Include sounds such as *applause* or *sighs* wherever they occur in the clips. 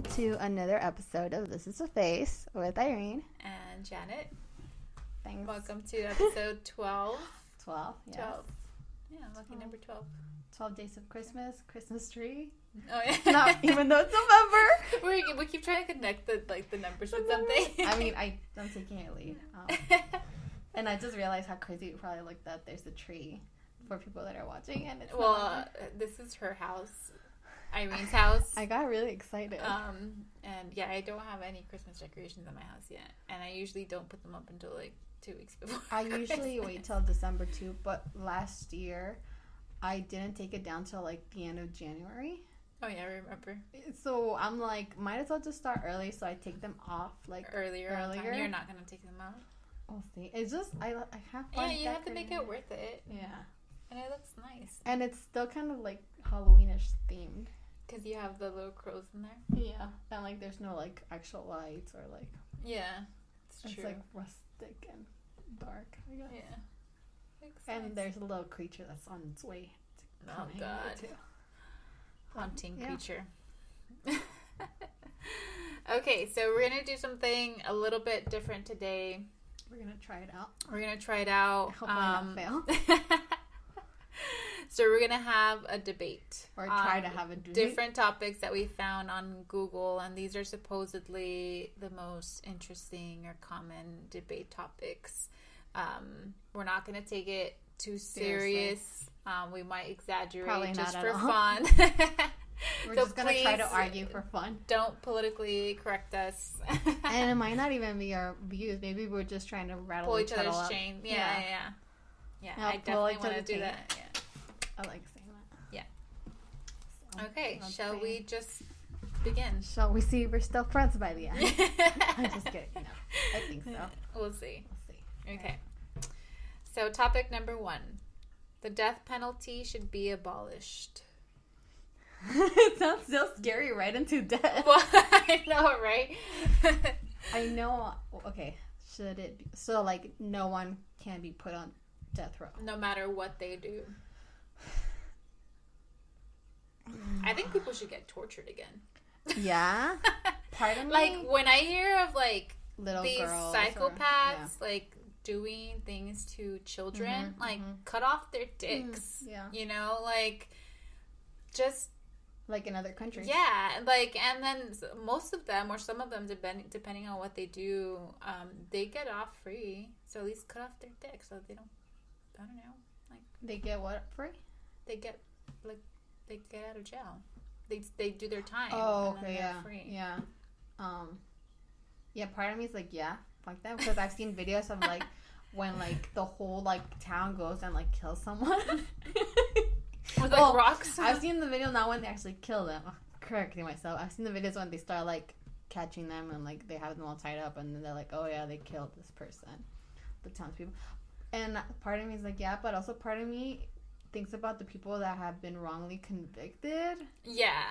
welcome to another episode of This is a Face with Irene. And Janet. Thanks. Welcome to episode *laughs* 12. 12. Yes. 12. Yeah, lucky 12. number 12. 12 days of Christmas, Christmas tree. Oh, yeah. *laughs* Not even though it's November. *laughs* we, we keep trying to connect the like the numbers with something. I mean, I, I'm taking it lead. Um, and I just realized how crazy it probably looked that there's a tree for people that are watching. And it's well, uh, this is her house, Irene's house. I got really excited. Um, and yeah, I don't have any Christmas decorations in my house yet, and I usually don't put them up until like two weeks *laughs* before. I usually wait till December too, but last year I didn't take it down till like the end of January. Oh yeah, I remember So I'm like, might as well just start early so I take them off like earlier. Earlier? You're not gonna take them out. we'll see. It's just I I have Yeah, you have to make it worth it, Yeah. and it looks nice And it's still kind of like Halloweenish themed. Because you have the little crows in there. Yeah. And like there's no like actual lights or like Yeah, it's, it's true. like rustic and dark, I guess. yeah. Looks And nice. there's a little creature that's on its way. to Oh, God. too. haunting Yeah. creature. *laughs* okay, so we're gonna do something a little bit different today. We're gonna try it out. We're gonna try it out. Hopefully not um, fail. *laughs* *laughs* so we're gonna have a debate Or try to have a debate. different topics that we found on Google, and these are supposedly the most interesting or common debate topics. Um, we're not gonna take it too Seriously. serious. Um, we might exaggerate Probably just not for fun. *laughs* *laughs* We're So just gonna try to argue for fun. don't politically correct us. *laughs* and it might not even be our views. Maybe we're just trying to rattle pull each other other's up. chain. Yeah, Yeah. yeah, yeah. Yeah, I definitely want to do that. Yeah. I like saying that. Yeah. So, Okay, shall we just begin? Shall we see if we're still friends by the end? *laughs* I'm just kidding. No, I think so. *laughs* We'll see. We'll see. Okay. So, topic number one the death penalty should be abolished. *laughs* it sounds so scary right into death. Well, I know, right? I know. Okay, should it be so? Like, no one can be put on death row. no matter what they do. I think people should get tortured again. Yeah. *laughs* Pardon me. like when I hear of like little these girls. psychopaths or- yeah. like doing things to children, Mhm, like mhm. cut off their dicks. yeah. You know, like just Like in other countries. yeah, like and then most of them or some of them, depending depending on what they do, um, they get off free. So at least cut off their dick so they don't. I don't know. Like They get what free? they get like they get out of jail. They they do their time. Oh, and then okay, they're yeah, Free. yeah. Um, yeah. Part of me is like, yeah, fuck them, because I've seen videos of like *laughs* when like the whole like town goes and like kills someone. *laughs* With like Well, rocks. I've seen the video not when they actually kill them. Correcting myself, I've seen the videos when they start like catching them and like they have them all tied up, and then they're like, oh yeah, they killed this person, the townspeople. And part of me is like, yeah, but also part of me thinks about the people that have been wrongly convicted. Yeah,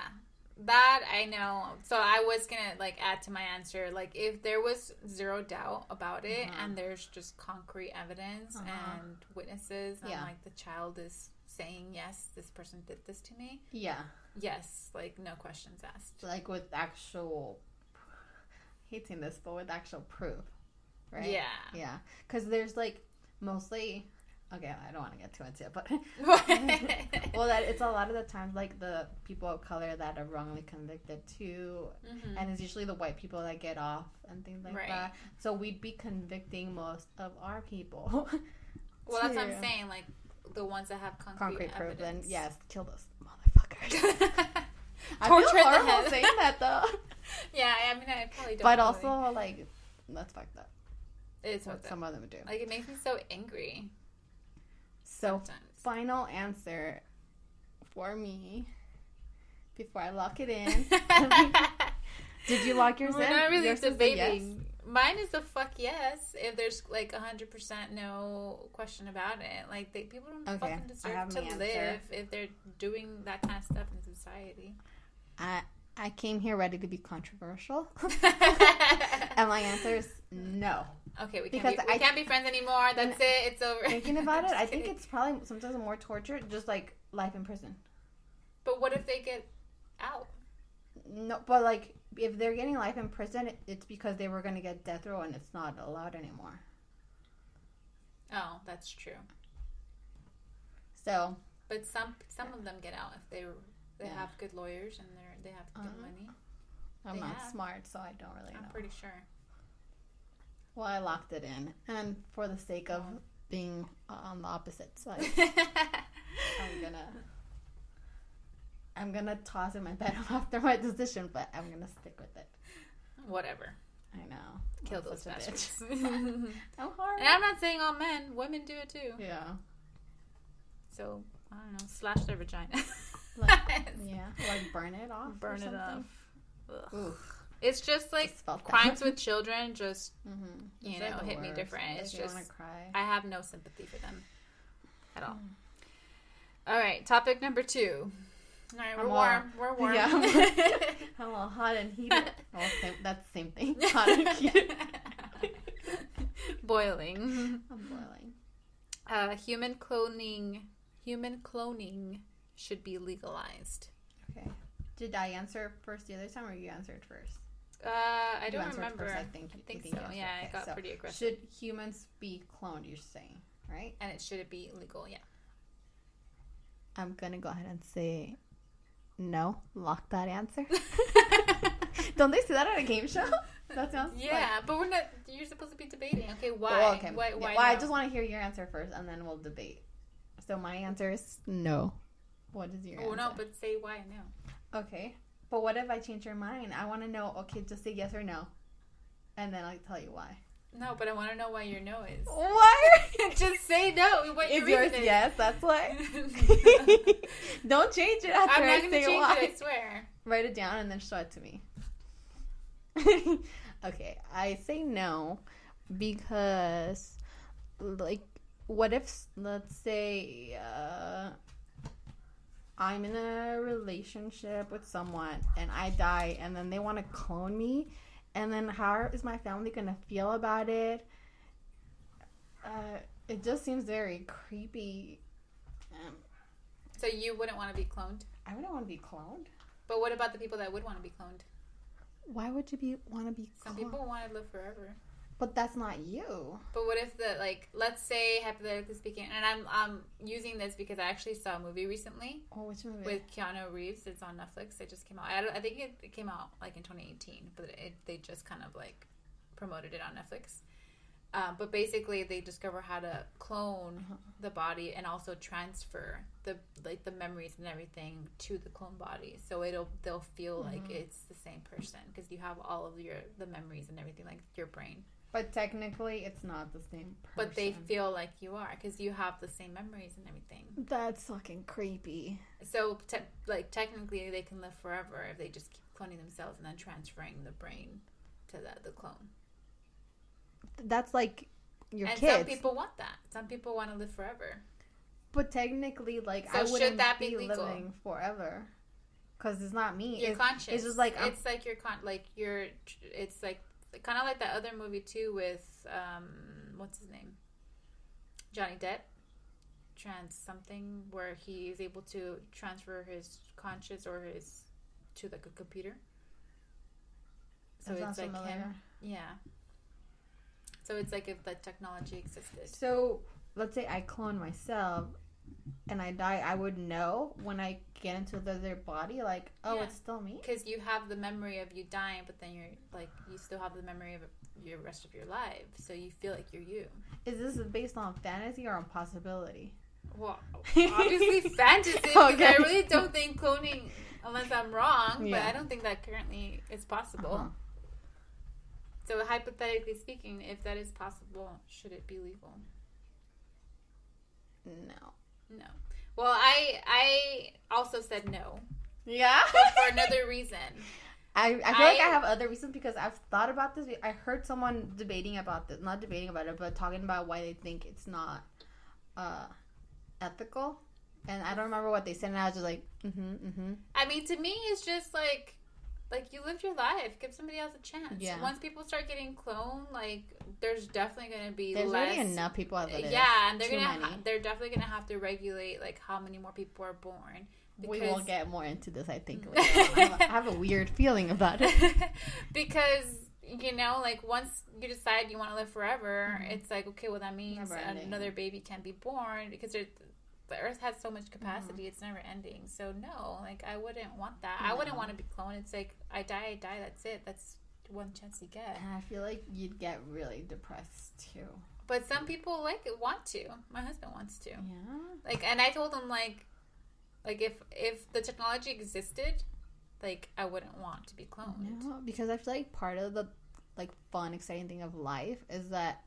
that I know. So I was gonna like add to my answer, like if there was zero doubt about it, Uh-huh. and there's just concrete evidence Uh-huh. and witnesses, and Yeah. like the child is saying yes, this person did this to me. Yeah. Yes, like no questions asked. like with actual hating this but with actual proof right Yeah. yeah because there's like mostly okay i don't want to get too into it but *laughs* *laughs* well that it's a lot of the times like the people of color that are wrongly convicted too Mhm. and it's usually the white people that get off and things like Right. that so we'd be convicting most of our people *laughs* well, that's what I'm saying. Like the ones that have concrete, concrete proof then evidence. yes kill those motherfuckers i Torture feel horrible saying that though yeah, I mean, I probably don't. but really- also like that's fucked up it's what some of them do. like it makes me so angry. So, Sometimes. final answer for me before I lock it in. *laughs* Did you lock yours We're in? not really Yours is yes? debating. Mine is a fuck yes. If there's like hundred percent no question about it, like they, people don't Okay, fucking deserve to answer. live if they're doing that kind of stuff in society. I I came here ready to be controversial, *laughs* *laughs* and my answer is no. Okay, we can't Because be, we I- can't be friends anymore. That's it. It's over. Thinking *laughs* about it, I think kidding. it's probably sometimes more torture, just like life in prison. But what if they get out? No, but like if they're getting life in prison, it's because they were gonna get death row and it's not allowed anymore. Oh, that's true. So But some some of them get out if they they Yeah. have good lawyers and they're they have good Uh-huh. money. I'm They not have. smart, so I don't really I'm know. pretty sure. Well, I locked it in, and for the sake of being on the opposite side, *laughs* I'm gonna. I'm gonna toss in my bed *laughs* after my decision, but I'm gonna stick with it. Whatever. I know. Kill I'm those bastards. *laughs* I'm hard. and I'm not saying all men. Women do it too. Yeah. So I don't know. Slash their vagina. Like, yeah. Like burn it off. Burn it off. Ugh. Oof. It's just like Just felt that. crimes with children. Just Mm-hmm. you know, hit me different. It's just- cry. I have no sympathy for them at all. Mm. All right, topic number two. All right, we're I'm warm. We're warm. Yeah. *laughs* I'm a little hot and heated. *laughs* well, same, that's the same thing. Hot and heated. *laughs* Boiling. I'm boiling. Uh, human cloning. Human cloning should be legalized. Okay. Did I answer first the other time, or you answered first? Uh, I You don't remember. First, I think. I you think so. Yeah, Okay, it got so pretty aggressive. Should humans be cloned? You're saying, right? and it should be legal? Yeah. I'm gonna go ahead and say no. Lock that answer. *laughs* Don't they say that at a game show? That sounds like- Yeah, but we're not. You're supposed to be debating. Okay, why? Well, okay. Why? Yeah, Why? well, I just want to hear your answer first, and then we'll debate. So my answer is no. What is your Oh answer? no, but say why no. okay. But what if I change your mind? I want to know. Okay, just say yes or no, and then I'll tell you why. No, but I want to know why your no is. *laughs* Why? *laughs* just say no. What your yours is. yes? That's why. *laughs* Don't change it after I'm not gonna change why. it. I swear. Write it down and then show it to me. okay, I say no because, like, what if, let's say, uh, I'm in a relationship with someone and I die and then they want to clone me, and then how is my family gonna feel about it? Uh, it just seems very creepy. Um, So you wouldn't want to be cloned. I wouldn't want to be cloned. But what about the people that would want to be cloned? Why would you be want to be? Some people want to live forever. But that's not you. But what if the like, let's say hypothetically speaking, and I'm I'm using this because I actually saw a movie recently Oh, which movie? with Keanu Reeves. It's on Netflix. It just came out. I, I think it, it came out like in 2018, but it, they just kind of like promoted it on Netflix. Um, but basically, they discover how to clone Uh-huh. the body and also transfer the like the memories and everything to the clone body. So it'll they'll feel like Mhm. it's the same person because you have all of your the memories and everything like your brain. But technically, it's not the same person. But they feel like you are because you have the same memories and everything. That's fucking creepy. So, te- like technically, they can live forever if they just keep cloning themselves and then transferring the brain to the, the clone. That's like your and kids. some people want that. Some people want to live forever. but technically, like So I should wouldn't that be be, legal? living forever. Cause it's not me. You're It's, conscious. it's just like I'm- it's like you're con- like you're. It's like kind of like that other movie too with um what's his name, Johnny Depp, trans something where he is able to transfer his conscious or his to like a computer. So that it's like him. familiar. Yeah. So it's like if the technology existed. So let's say I clone myself and I die, I would know when I get into the other body, like, oh, Yeah. it's still me. Because you have the memory of you dying, but then you're like, you still have the memory of your rest of your life. So you feel like you're you. Is this based on fantasy or on possibility? Well, obviously *laughs* fantasy, because I really don't think cloning, unless I'm wrong, Yeah. but I don't think that currently is possible. Uh-huh. So hypothetically speaking, if that is possible, should it be legal? No. No. Well, I I also said no, Yeah. *laughs* for another reason. I, I feel like I I- have other reasons because I've thought about this. I heard someone debating about this, not debating about it, but talking about why they think it's not uh, ethical. And I don't remember what they said, and I was just like, mm-hmm, mm-hmm. I mean, to me, it's just like, like you lived your life. Give somebody else a chance. Yeah. Once people start getting cloned, like there's definitely going to be There's less. already enough people it is. yeah, and they're gonna many. ha- they're definitely gonna have to regulate like how many more people are born. Because... we will get more into this, I think. *laughs* I, have a, I have a weird feeling about it. *laughs* because you know, like once you decide you want to live forever, Mhm. it's like okay, well that means another baby can be born because there, the Earth has so much Mm-hmm. capacity; it's never ending. So no, like I wouldn't want that. I wouldn't want to be cloned. It's like I die, I die. That's it. That's one chance you get. And I feel like you'd get really depressed too. But some people like it, want to. My husband wants to. Yeah. Like, and I told him like, like if if the technology existed, like I wouldn't want to be cloned. No, because I feel like part of the like fun, exciting thing of life is that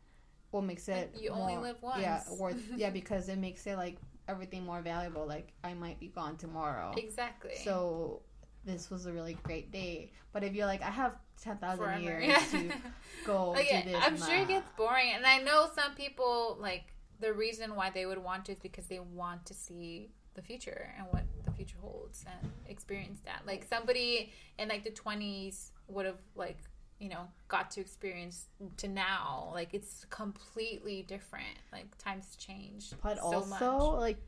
what makes it You only live once. Yeah, worth *laughs* yeah, because it makes it like everything more valuable. Like I might be gone tomorrow, Exactly. so this was a really great day. But if you're like, I have ten thousand years to *laughs* go Like, do this, I'm sure it gets boring, and I know some people like the reason why they would want to is because they want to see the future and what the future holds and experience that. Like somebody in like the 20s would have like you know got to experience to now like it's completely different. Like times change, But so also, like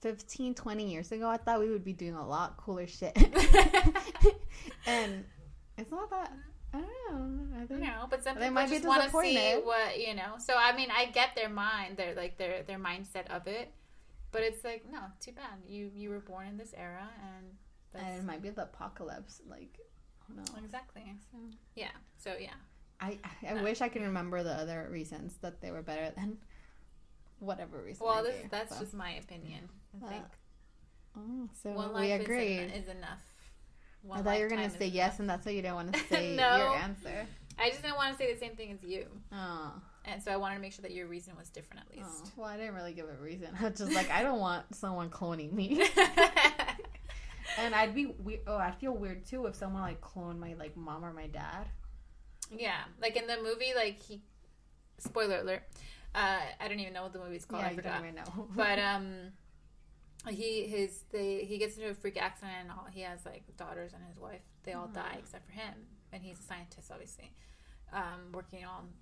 15, 20 years ago, I thought we would be doing a lot cooler shit. *laughs* *laughs* and it's not that. I don't know. I think. No, but some people might be just want to see what you know. So I mean, I get their mind, their like their their mindset of it, but it's like no, too bad. You you were born in this era, and that's And it might be the apocalypse. Like, knows? exactly. So, Yeah. So yeah, I I, No. wish I could remember the other reasons that they were better than whatever reason. well, this that's so. just my opinion. I Uh, think Oh, so one we agree. is, is enough. I thought you were gonna say yes, enough. and that's why you didn't want to *laughs* say No. your answer. I just didn't want to say the same thing as you, Oh, and so I wanted to make sure that your reason was different at oh. least. well, I didn't really give a reason. *laughs* I was just like, I don't want someone cloning me. *laughs* And I'd be we- oh, I'd feel weird too if someone like cloned my like mom or my dad. Yeah, like in the movie, like he. Spoiler alert. Uh, I don't even know what the movie's called. yeah, I forgot. don't even know. But um, he his they he gets into a freak accident. and all, he has like daughters and his wife. They all die Mhm. except for him, and he's a scientist, obviously, um, working on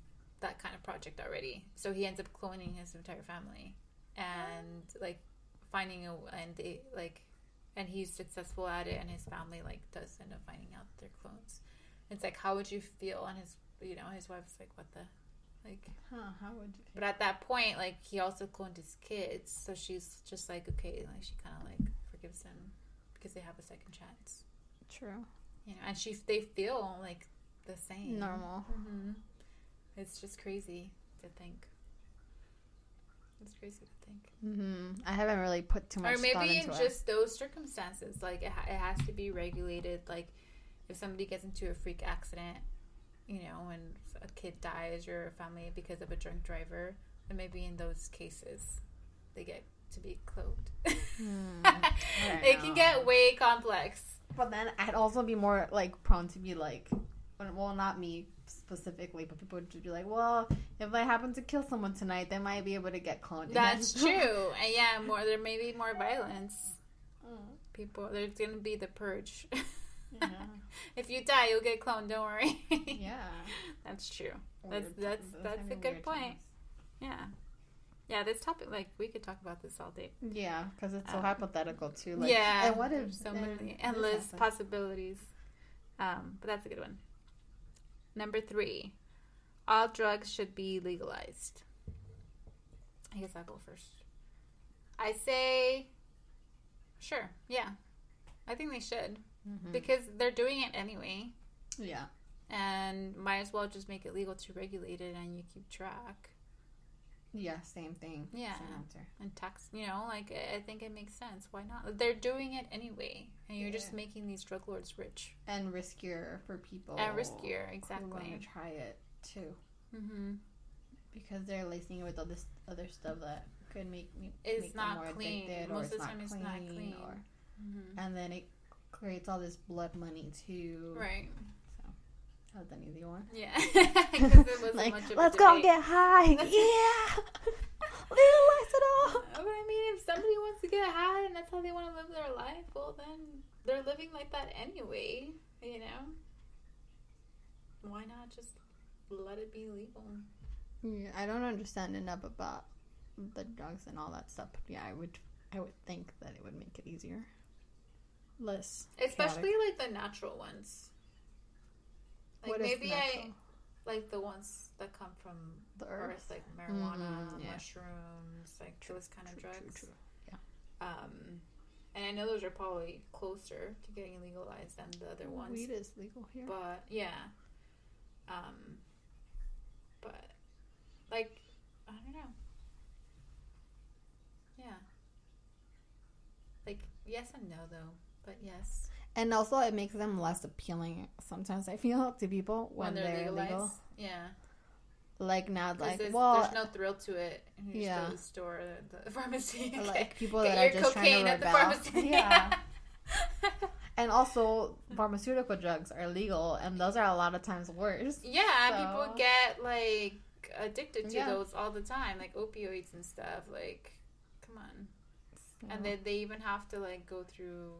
that kind of project already. So he ends up cloning his entire family, and like finding a and they like, and he's successful at it, and his family like does end up finding out they're clones. It's like, how would you feel? And his you know his wife's like, what the like huh, how would you? but at that point, like he also cloned his kids, so she's just like okay, like she kind of like forgives him because they have a second chance, True. you know, and she they feel like the same. Normal. hmm It's just crazy to think. It's crazy to think. Mm-hmm. I haven't really put too much or maybe in just those circumstances, like it, ha- it has to be regulated. Like if somebody gets into a freak accident, you know, when a kid dies or a family because of a drunk driver, and maybe in those cases they get to be cloned. it. Hmm. *laughs* It can get way complex. But then I'd also be more like prone to be like, well, not me specifically, but people would just be like, well, if I happen to kill someone tonight, they might be able to get cloned. That's *laughs* true. And yeah, more there may be more violence. Mm, People, there's gonna be the purge. *laughs* yeah. *laughs* if you die, you'll get cloned. Don't worry. *laughs* yeah. That's true. That's- that's- that's a good point. times. Yeah. Yeah, this topic, like, we could talk about this all day. Yeah, because it's so Um, hypothetical too. Like, yeah. And what if so many endless possibilities. Um, but that's a good one. Number three, all drugs should be legalized. I guess I'll go first. I say, sure, yeah. I think they should Mhm. because they're doing it anyway, Yeah. and might as well just make it legal to regulate it, and you keep track. Yeah. Same thing. Yeah. Same answer. and tax you know like i think it makes sense why not they're doing it anyway and you're just making these drug lords rich And riskier for people. and riskier who want exactly to try it too, mm-hmm. because they're lacing it with all this other stuff that could make me It's make not them more clean. addicted, or Most it's of the not time it's clean, not clean. or Mm-hmm. and then it creates all this blood money too. right So That was an easy one. yeah *laughs* 'Cause it *laughs* wasn't like, much of let's go debate. get high. *laughs* Yeah, legalize it all. but i mean if somebody wants to get high and that's how they want to live their life well then they're living like that anyway you know why not just let it be legal Yeah, I don't understand enough about the drugs and all that stuff. But yeah, I would I would think that it would make it easier. Less. Especially chaotic. like the natural ones. Like What maybe I like the ones that come from the earth, earth. like marijuana, Mhm, yeah. mushrooms, like those kind of True, true, drugs. true. Um, and I know those are probably closer to getting legalized than the other ones. Weed is legal here. But yeah, um, but like I don't know. Yeah. Like yes and no though, but yes And also, it makes them less appealing. Sometimes I feel to people when, they're, legalized. legal. Yeah, Like not like there's, well, there's no thrill to it. You just Yeah. to the store, the, the *laughs* pharmacy. like people that are just trying to at the rebel. pharmacy. *laughs* Yeah. and also, pharmaceutical drugs are legal, and those are a lot of times worse. Yeah, So- people get like addicted to Yeah. those all the time, like opioids and stuff. Like, come on. And So- then they even have to like go through.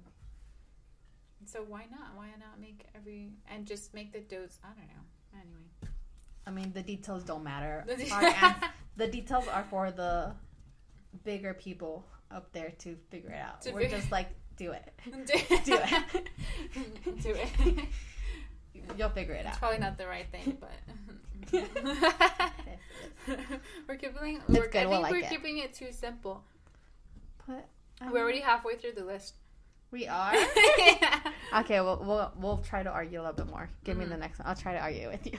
So why not? Why not make every and just make the dose? I don't know. Anyway, I mean, the details don't matter. *laughs* The- Our ans- *laughs* the details are for the bigger people up there to figure it out. To We're just like, do it. *laughs* do it. do it. You'll figure it It's out. probably not the right thing, but we're keeping. We're, good, I we'll think like we're it. keeping it too simple. But um, We're already halfway through the list. We are. *laughs* *laughs* Okay, we'll, we'll we'll try to argue a little bit more. Give me Mhm. the next one. I'll try to argue with you.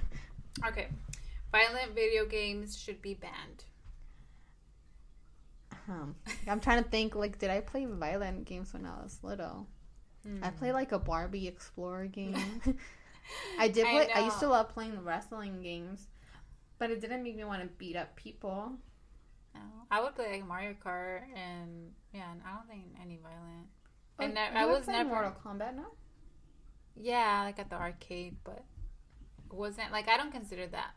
Okay. Violent video games should be banned. Um, I'm trying to think. Like, did I play violent games when I was little? I Hmm. played like a Barbie Explorer game. *laughs* I did. I Play, I, used to love playing wrestling games, but it didn't make me want to beat up people. No. I would play like Mario Kart and yeah, and I don't think any violent. Oh, And I- I was never- Mortal Kombat. No, Yeah, like at the arcade, but wasn't like I don't consider that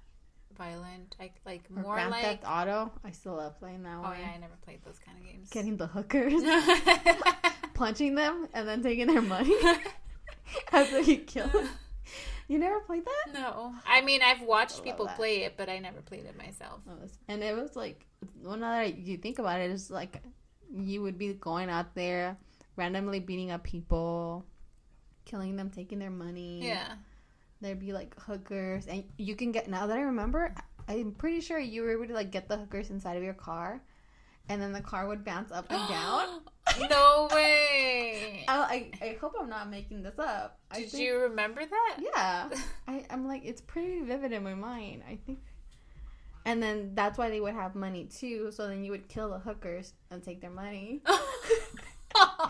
violent. Like like or more Grand like Theft Auto. I still love playing that oh one. yeah, I never played those kind of games. Getting the hookers, *laughs* *laughs* punching them, and then taking their money after you kill them. You never played that? no, I mean I've watched people that. play it, but I never played it myself. And it was like well now that you think about it it's like you would be going out there randomly beating up people killing them taking their money. Yeah, there'd be like hookers. And you can get now that i remember i'm pretty sure you were able to like get the hookers inside of your car and then the car would bounce up and down. *gasps* No way. I, I, I hope i'm not making this up. I Did think- you remember that? yeah. *laughs* I, i'm like it's pretty vivid in my mind i think. And then that's why they would have money too so then you would kill the hookers and take their money *laughs* *laughs*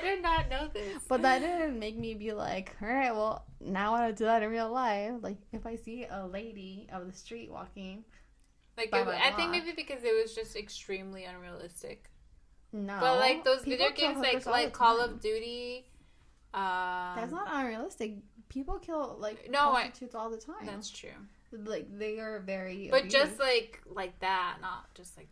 *laughs* did not know this. but that didn't make me be like all right well now i want to do that in real life like if i see a lady of the street walking like it, I think maybe because it was just extremely unrealistic. no But like those video games, like like Call of Duty. Um, that's not unrealistic people kill like No, I- prostitutes all the time That's true. like they are very But abused. just like like that, not just like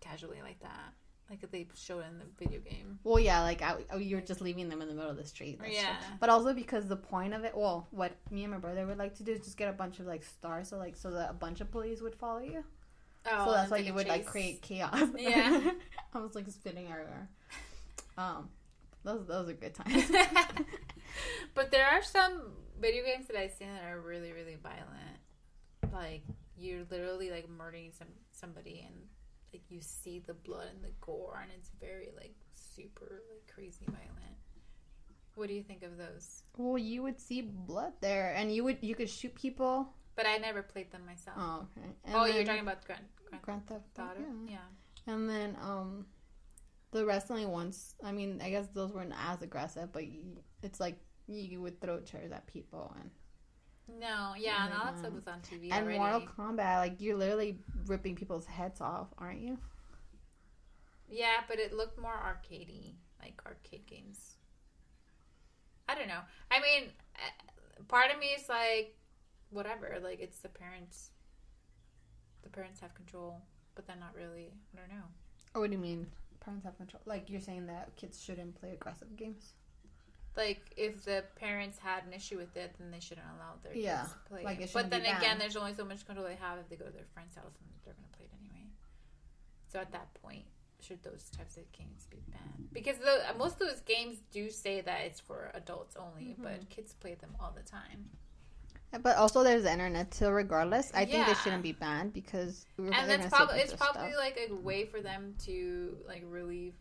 casually like that. Like they showed it in the video game. Well, yeah, like I, I- you're just leaving them in the middle of the street. that's true. Yeah. But also because the point of it, well, what me and my brother would like to do is just get a bunch of like stars, so like so that a bunch of police would follow you. Oh, so that's why you would like create chaos. Yeah. *laughs* I was like spinning everywhere. Um, those those are good times. *laughs* but there are some video games that I've seen that are really really violent. Like you're literally like murdering some somebody and like you see the blood and the gore and it's very like super like crazy violent. What do you think of those? well, you would see blood there, and you would you could shoot people. But I never played them myself. Oh, okay. And oh, you're talking about Grand Grand, Grand Theft Auto? yeah. Yeah. And then um, the wrestling ones. I mean, I guess those weren't as aggressive, but you, it's like you would throw chairs at people and No, yeah, and all that stuff was on TV and already. Mortal Kombat. Like you're literally ripping people's heads off, aren't you? Yeah, but it looked more arcadey, like arcade games. I don't know. I mean, eh, part of me is like, whatever. Like it's the parents. The parents have control, but then not really. I don't know. Or what do you mean? Parents have control. Like you're saying that kids shouldn't play aggressive games. Like if the parents had an issue with it, then they shouldn't allow their Yeah, kids to play. like, it But then again, there's only so much control they have if they go to their friend's house and they're gonna play it anyway. So at that point, should those types of games be banned? Because the, most of those games do say that it's for adults only, Mm-hmm. but kids play them all the time. But also, there's the internet. So regardless, I think they shouldn't be banned because And that's probably it's probably like a way for them to like relieve.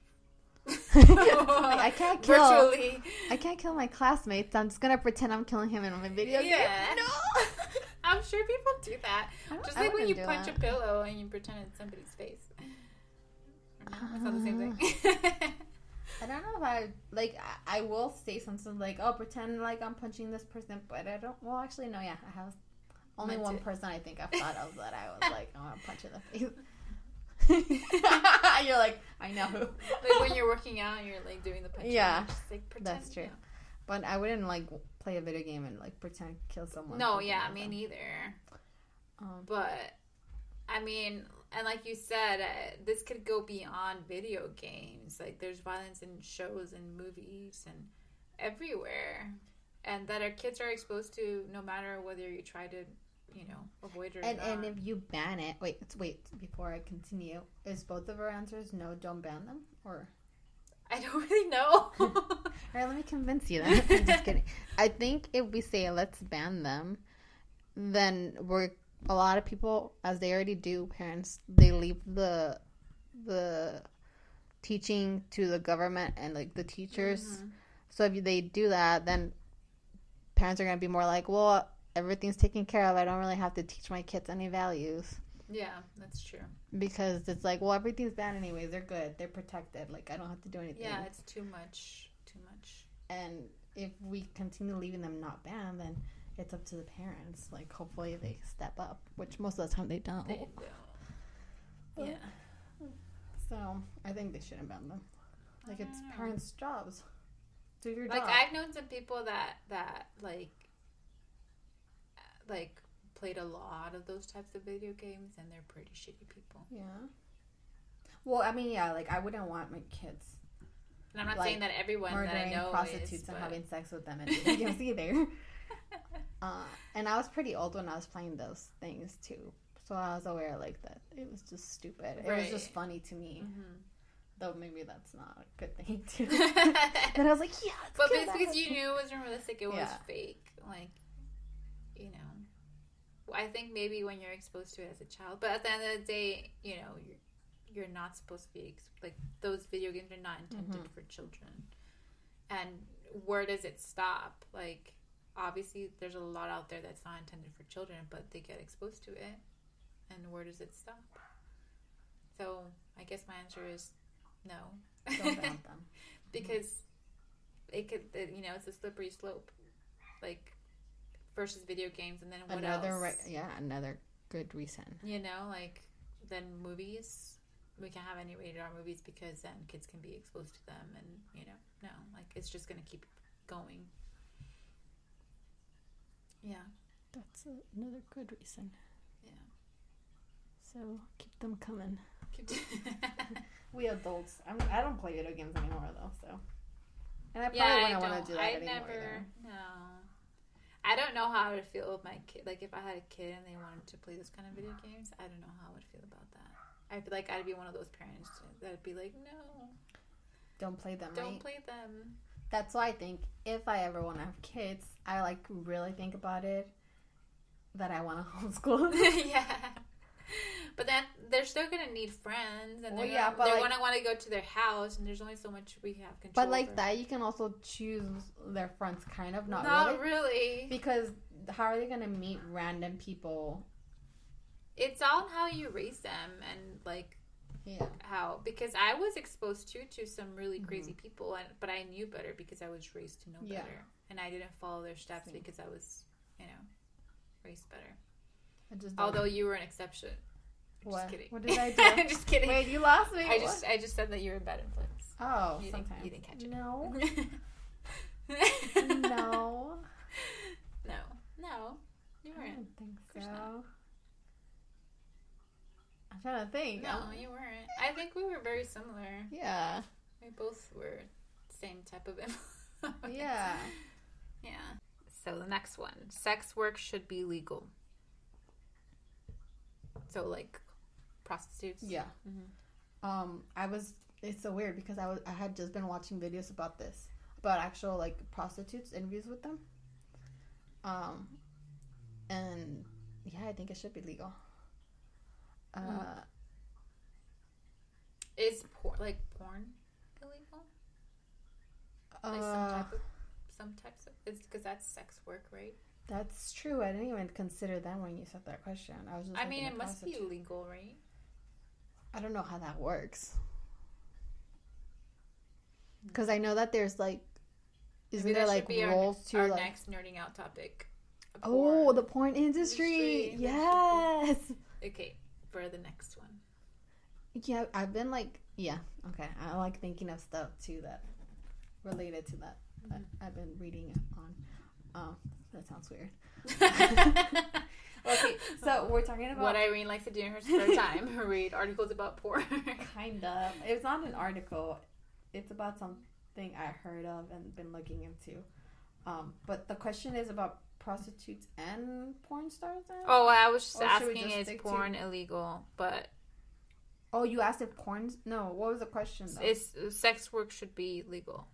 Like, I can't kill. virtually. I can't kill my classmates. I'm just gonna pretend I'm killing him in my video game. Yeah. No. *laughs* I'm sure people do that. Just I like when you punch that. a pillow and you pretend it's somebody's face. *laughs* It's not the same thing. *laughs* I don't know if I like. I, I will say something like, "Oh, pretend like I'm punching this person," but I don't. Well, actually, no. Yeah, I have only Meant one it. person I think I've thought of that I was like, oh, "I want to punch in the face." *laughs* You're like, I know like when you're working out and you're like doing the punching. Yeah, like, pretend, that's true. you know. But I wouldn't like play a video game and like pretend kill someone. No, yeah, like me that. neither. Um, But I mean, and like you said, uh, this could go beyond video games. Like there's violence in shows and movies and everywhere, and that our kids are exposed to no matter whether you try to, you know, avoid it and not. and if you ban it, wait, wait. Before I continue, is both of our answers no? Don't ban them, or I don't really know. *laughs* All right, let me convince you then. I'm just kidding. *laughs* I think if we say let's ban them, then we're a lot of people, as they already do, parents they leave the the teaching to the government and like the teachers. Mhm. So if they do that, then parents are gonna be more like, well, everything's taken care of. I don't really have to teach my kids any values Yeah, that's true. because it's like, well, everything's banned anyways. They're good. They're protected. Like I don't have to do anything. Yeah, it's too much. Too much. and if we continue leaving them not banned, then it's up to the parents. Like, hopefully, they step up, which most of the time they don't. They do. Yeah. So I think they shouldn't ban them. Like, it's know. parents' jobs. Do your like job. Like I've known some people that that like like played a lot of those types of video games and they're pretty shitty people. yeah. Well, I mean, yeah. Like, I wouldn't want my kids And I'm not Like, saying that everyone that I murdering know prostitutes is, and but- having sex with them in video games *laughs* either. *laughs* Uh, and I was pretty old when I was playing those things too, so I was aware like that it was just stupid. It was just funny to me, Mhm. though maybe that's not a good thing *laughs* too. But I was like, yeah, but it's because you knew it wasn't realistic, it was fake. Like, you know, I think maybe when you're exposed to it as a child, but at the end of the day, you know, you're you're not supposed to be ex- like those video games are not intended Mhm. for children. And where does it stop? Like, obviously, there's a lot out there that's not intended for children, but they get exposed to it. And where does it stop? So, I guess my answer is no. Don't ban them. *laughs* because it could you know it's a slippery slope like versus video games and then what another else right, yeah, another good reason. you know like then movies we can't have any rated R movies because then kids can be exposed to them and you know no like it's just gonna keep going yeah That's another good reason. yeah So keep them coming. Keep- *laughs* We adults, I'm, I don't play video games anymore though. So, and I probably yeah, wouldn't don't. want to do that I anymore. never. either. No, I don't know how I would feel with my kid. Like if I had a kid and they wanted to play those kind of video games, I don't know how I would feel about that. I feel like I'd be one of those parents that'd be like, no, Don't play them. don't right? play them. That's why I think if I ever want to have kids, I like really think about it that I want to *laughs* homeschool. *laughs* yeah. *laughs* But then they're still gonna need friends, and Well, they're, yeah, gonna, but, they're like- gonna want to go to their house, and there's only so much we have control. but like over. that, you can also choose their friends, kind of not, not really, really. because how are they gonna meet random people? It's all how you raise them, and like Yeah, how because I was exposed to to some really Mhm. crazy people, and but I knew better because I was raised to know Yeah. better, and I didn't follow their steps Same. because I was, you know, raised better. I just don't- Although you were an exception. I'm what? Just kidding. What did I *laughs* do? I'm just kidding. Wait, you lost me. I What? just I just said that you were a bad influence. oh, you didn't- you didn't catch it. No, *laughs* no. no, No. You weren't. I don't think so. not. I'm trying to think. No, you weren't. I think we were very similar. Yeah, We both were same type of influence. *laughs* yeah. Yeah. So the next one, sex work should be legal. So like prostitutes. Yeah. Mhm. um, I was. It's so weird because I was. I had just been watching videos about this, about actual like prostitutes interviews with them. Um, and yeah, I think it should be legal. Uh, Mm. Is porn like porn illegal? Like some uh, type of some types of it's because that's sex work, right? That's true. I didn't even consider that when you said that question. I was just. I mean, it must be illegal, right? I don't know how that works. Because I know that there's like, isn't Maybe there like should be our- rules to Our like? next nerding out topic. Oh, the porn industry. Industry. Yes. okay for the next one. Yeah, I've been like, yeah, okay. I like thinking of stuff too that related to that. that I've been reading on. Um, that sounds weird. *laughs* Okay, *laughs* so we're talking about what Irene likes to do in her spare time: *laughs* read articles about porn. kind of. It's not an article. It's about something I heard of and been looking into. Um, but the question is about prostitutes and porn stars. Then? oh, I was just Or asking: just Is stick to- porn illegal? But Oh, you asked if porn's no. What was the question? Though? it's sex work should be legal.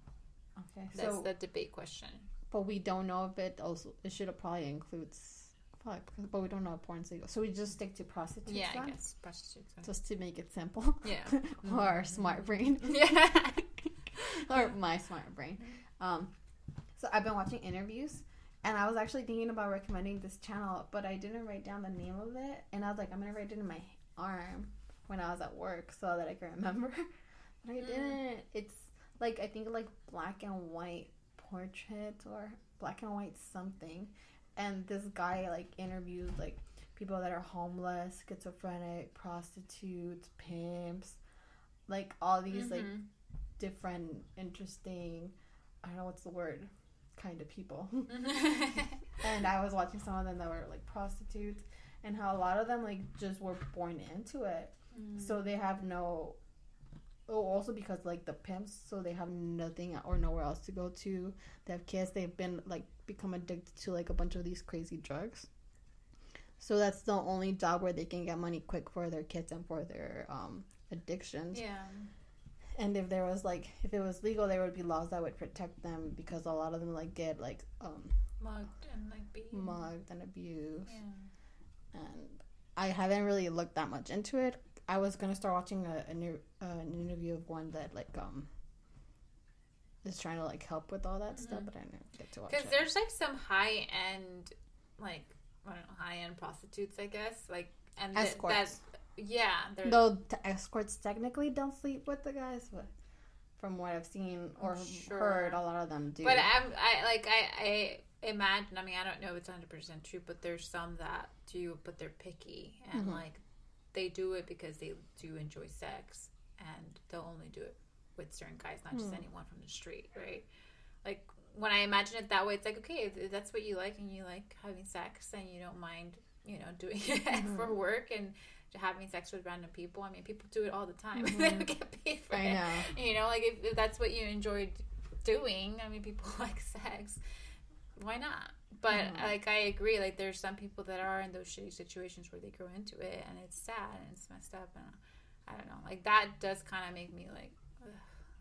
okay, That's so the debate question. But we don't know if it also it should have probably includes. Because- but we don't know if porn's legal. So we just stick to prostitutes. Yeah, I guess prostitutes. Just to make it simple. Yeah. *laughs* or smart brain. *laughs* yeah. *laughs* or my smart brain. Um, so I've been watching interviews, and I was actually thinking about recommending this channel, but I didn't write down the name of it, and I was like, I'm gonna write it in my arm when I was at work so that I can remember. but I Mm. didn't. It's like I think like black and white portrait or black and white something, and this guy like interviews like people that are homeless, schizophrenic, prostitutes, pimps, like all these like Mhm. different, interesting, I don't know what's the word, kind of people. *laughs* *laughs* and I was watching some of them that were like prostitutes and how a lot of them like just were born into it. Mm. So they have no Oh, also because like the pimps, so they have nothing or nowhere else to go to. They have kids. They've been like become addicted to like a bunch of these crazy drugs. So that's the only job where they can get money quick for their kids and for their um, addictions. yeah. And if there was like if it was legal, there would be laws that would protect them because a lot of them like get like um Mugged and like beat. mugged and abused. Yeah. And I haven't really looked that much into it. I was gonna start watching a, a new, uh, an interview of one that like um is trying to like help with all that stuff, Mhm. but I didn't get to watch Because there's like some high end, like I don't know, high end prostitutes, I guess. Like and th- Escorts. that, yeah, they're Though t- escorts technically don't sleep with the guys, but from what I've seen or Sure. heard, a lot of them do. But I'm I like I I imagine. I mean, I don't know if it's hundred percent true, but there's some that do, but they're picky and Mhm. like they do it because they do enjoy sex, and they'll only do it with certain guys, not just Hmm. anyone from the street, right? Like when I imagine it that way, it's like okay, if that's what you like, and you like having sex, and you don't mind, you know, doing *laughs* it Mhm. for work and having sex with random people. I mean, people do it all the time. Mhm. *laughs* they don't get paid for I it. know. You know, like if, if that's what you enjoy doing, I mean, people *laughs* like sex. Why not? But Mhm. like, I agree. Like, there's some people that are in those shitty situations where they grow into it, and it's sad and it's messed up, and I don't know. Like that does kind of make me like, ugh,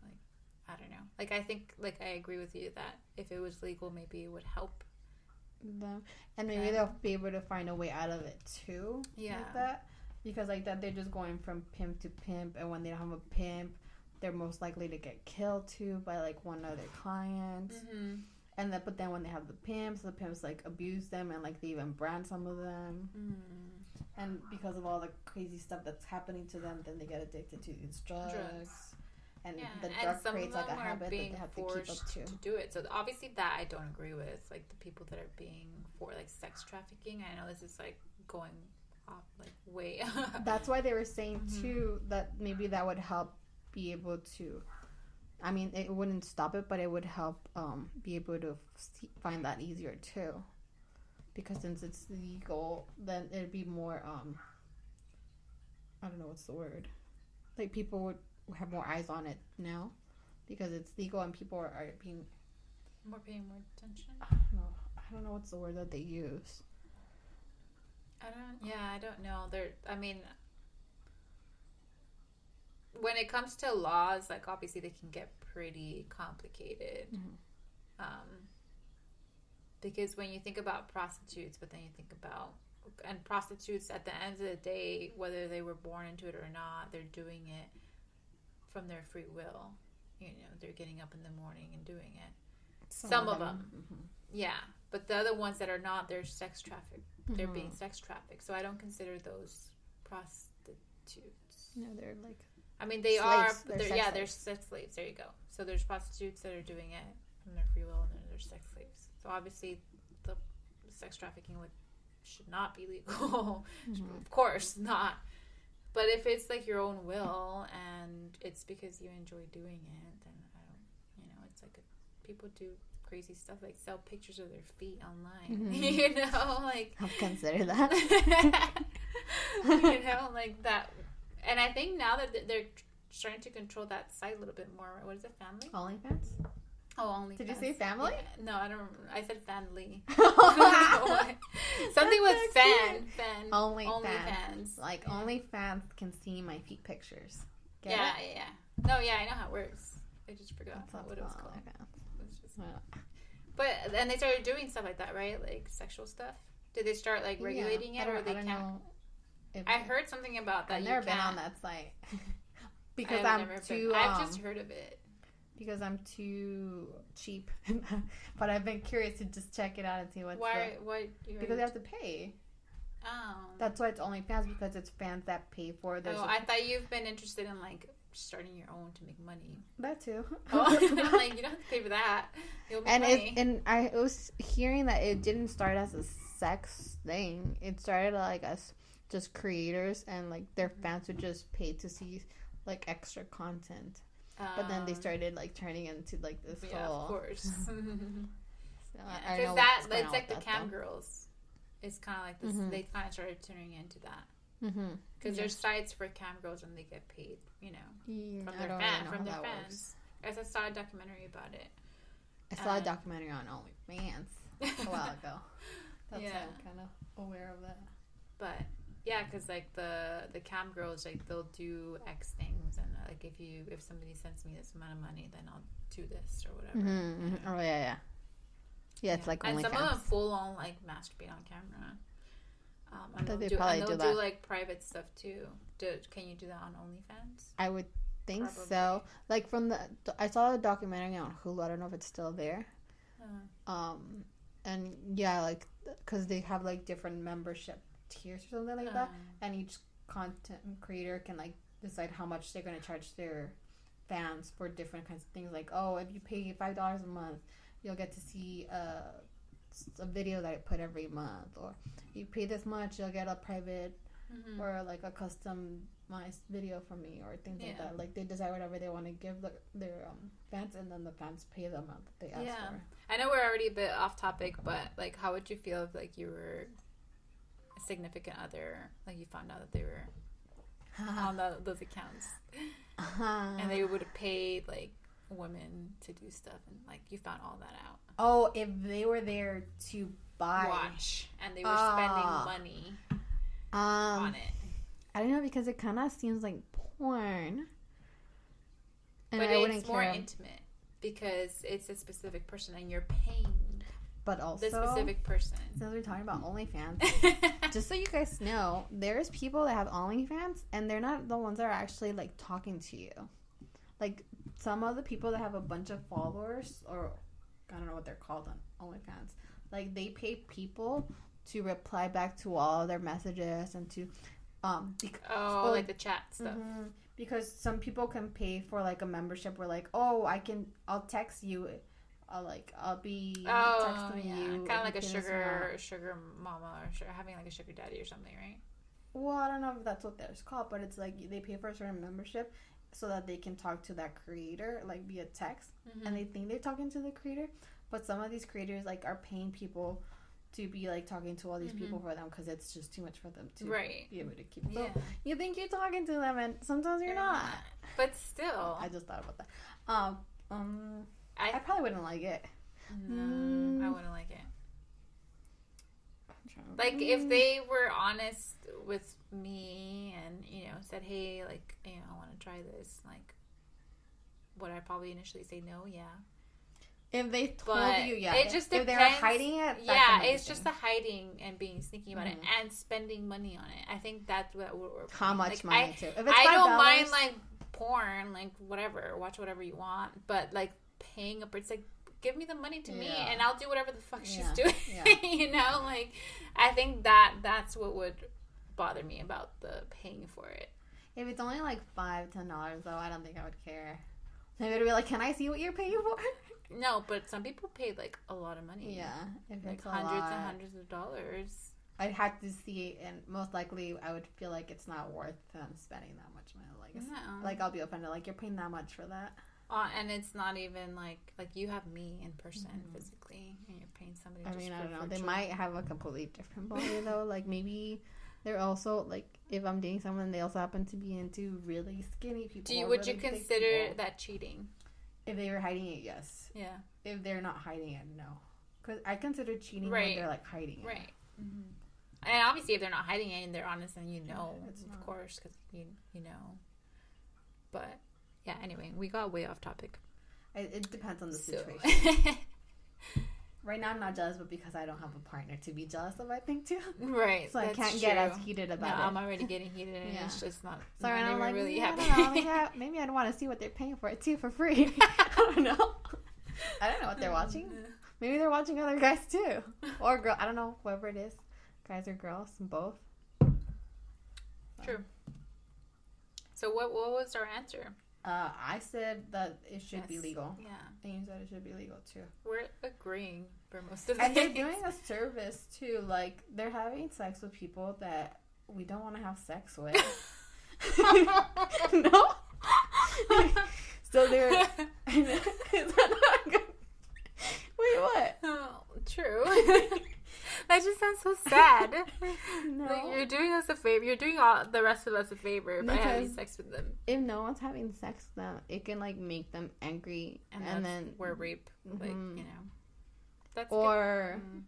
like I don't know. Like I think, like I agree with you that if it was legal, maybe it would help. them and maybe they'll be able to find a way out of it too Yeah. like that because like that they're just going from pimp to pimp and when they don't have a pimp they're most likely to get killed too by like one of their clients Mm-hmm. And then but then when they have the pimps the pimps like abuse them and like they even brand some of them Mm. and because of all the crazy stuff that's happening to them then they get addicted to these drugs, Drugs. and Yeah, the and drug some creates like a habit that they have to keep up to to do it. So obviously that I don't agree with. Like the people that are being for like sex trafficking. I know this is like going off like way. *laughs* That's why they were saying Mhm. too that maybe that would help be able to. I mean, it wouldn't stop it, but it would help um, be able to see, find that easier too, because since it's legal, then it'd be more. Um, I don't know what's the word. Like people would have more eyes on it now, because it's legal and people are, are being. more paying more attention. I don't know. I don't know what's the word that they use. I don't. Yeah, I don't know. There. I mean, when it comes to laws, like obviously they can get pretty complicated. Mhm. Um, because when you think about prostitutes, but then you think about and prostitutes at the end of the day, whether they were born into it or not, they're doing it from their free will. You know, they're getting up in the morning and doing it. Some of Mhm. Yeah, but the other ones that are not, they're sex trafficked. They're Mhm. being sex trafficked. So I don't consider those prostitutes. No, they're like I mean, they Slaves. are. They're They're, yeah, slaves. they're sex slaves. There you go. So there's prostitutes that are doing it from their free will, and then there's sex slaves. So obviously, the sex trafficking would should not be legal. *laughs* Mhm. of course not. But if it's like your own will and it's because you enjoy doing it, then I don't. You know, it's like a, people do crazy stuff like sell pictures of their feet online. *laughs* Mhm. you know, like I'll consider that. *laughs* you know, like that. And I think now that they're starting to control that site a little bit more. What is it, family? OnlyFans. Oh, only. Did you say family? No, I don't. I said family. *laughs* *laughs* Something with so fan, cute. fan, OnlyFans. OnlyFans. Like Yeah. OnlyFans can see my feet pictures. Get yeah, it? yeah, yeah. No, yeah, I know how it works. I just forgot That's what it was called. OnlyFans. It's just- Yeah. But then they started doing stuff like that, right? Like sexual stuff. Did they start like regulating Yeah, it, or they can't? know if- I heard something about that. I've never been on that site *laughs* because I've I'm too. Been, I've um, just heard of it. because I'm too cheap. *laughs* but I've been curious to just check it out and see what's Why? The, You because you have to pay. Oh. That's why it's only fans because it's fans that pay for. There's oh, a- I thought you've been interested in like starting your own to make money. that too. *laughs* Oh, like you don't have to pay for that. And it, and I was hearing that it didn't start as a sex thing. It started like as just creators and like their fans would just pay to see like extra content. But then they Um, started like turning into like this Yeah, whole. of course. *laughs* So I- I Because that it's like the with cam that, girls. It's kind of like this. Mhm. They kind of started turning into that though. Mhm. because there's sites for cam girls and they get paid. You know, Yeah, from their don't fan- really from their fans. works. As I saw a documentary about it. I saw a Uh, documentary on OnlyFans a while *laughs* ago. That's why Yeah. I'm kind of aware of that. But yeah, because like the the cam girls, like they'll do X things, and uh, like if you if somebody sends me this amount of money, then I'll do this or whatever. Mhm, mhm. Oh yeah, yeah. Yeah, it's Yeah. like and some of them full on like masturbate on camera. Um, and they'll they do, probably and they'll do, that. like private stuff too. Do, can you do that on OnlyFans? I would think so. Like from the, I saw a documentary on Hulu. I don't know if it's still there. Uh, Um, and yeah, like because they have like different membership tiers or something like that, um, and each content creator can like decide how much they're gonna charge their fans for different kinds of things. Like, oh, if you pay five dollars a month, you'll get to see a, a video that I put every month, or you pay this much, you'll get a private mhm. or like a customized video from me or things like that. Like they decide whatever they want to give the, their um, fans, and then the fans pay the amount that they ask Yeah. for. I know we're already a bit off topic, but like, how would you feel if like you were significant other, like you found out that they were on the, those accounts, and they would have paid like women to do stuff, and like you found all that out. oh, if they were there to buy, Watch, and they were Ah. spending money um, on it. I don't know because it kind of seems like porn, and but I wouldn't it's more care. intimate because it's a specific person, and you're paying but also, the specific person. since we're talking about *laughs* OnlyFans, *laughs* just so you guys know, there's people that have OnlyFans and they're not the ones that are actually like talking to you. Like some of the people that have a bunch of followers, or I don't know what they're called on OnlyFans, like they pay people to reply back to all their messages and to um bec- oh, Well, like the chat stuff. Mhm. because some people can pay for like a membership where like oh I can I'll text you. I'll like I'll be Oh, texting yeah, you kind of like a sugar, sugar mama, or sugar, having like a sugar daddy or something, right? Well, I don't know if that's what that's called, but it's like they pay for a certain membership so that they can talk to that creator like via text, Mm-hmm. and they think they're talking to the creator, but some of these creators like are paying people to be like talking to all these people for them because it's just too much for them to Mm-hmm. Right. be able to keep. Yeah. So you think you're talking to them, and sometimes you're not. But still, I just thought about that. Um, um, I I, probably wouldn't like it. no, I Mm. wouldn't like it. Like if they were honest with me and you know said, "Hey, like you know, I want to try this," like would I probably initially say no? Yeah, if they told but you, yeah. it just if they're hiding it, yeah, it's just the hiding and being sneaky about it Mhm. and spending money on it. I think that's what we're. we're how much like, money I, too. If it's I don't mind like porn, like whatever, watch whatever you want, but like paying a it's like give me the money to me and I'll do whatever the fuck she's doing. Yeah. *laughs* you know, like I think that that's what would bother me about the paying for it. If it's only like five, ten dollars though, I don't think I would care. Maybe it'd be like, "Can I see what you're paying for?" *laughs* No, but some people pay like a lot of money. Yeah, if Like it's hundreds lot, and hundreds of dollars. I'd have to see, and most likely, I would feel like it's not worth them spending that much money. Like, No. like I'll be offended. Like you're paying that much for that. Uh, and it's not even like like you have me in person Mhm. physically, and you're paying somebody. I mean, I don't know. They might have a completely different body though. *laughs* Like maybe they're also like if I'm dating someone, they also happen to be into really skinny people. Do you would you really big consider that cheating? if they were hiding it? Yes. Yeah. If they're not hiding it, no. Because I consider cheating Right. when they're like hiding it. Right. And obviously, if they're not hiding it and they're honest, then you know, It's of not. course, because you you know. But yeah. Anyway, we got way off topic. It, it depends on the So- situation. *laughs* Right now, I'm not jealous, but because I don't have a partner to be jealous of, I think too. right. So I can't get as true. heated No, it. I'm already getting heated, and Yeah. it's just not. So not right now, I'm like, really yeah, happy. I don't know. Maybe, I, *laughs* maybe I'd want to see what they're paying for it too for free. *laughs* I don't know. I don't know what they're watching. Maybe they're watching other guys too, or girl. I don't know. Whoever it is, guys or girls, both. True. So what what was our answer? Uh, I said that it should be legal. Yeah, And you said it should be legal too. we're agreeing for most of the And they're doing a service too. Like they're having sex with people that we don't want to have sex with. *laughs* *laughs* no. *laughs* so they're. Is that not good? Wait, what? Oh, true. That just sounds so sad. *laughs* No. Like, you're doing us a favor. You're doing all the rest of us a favor by having sex with them, If no one's having sex with them, it can like make them angry, and, and, then where rape, like Mhm. you know, that's or Mm.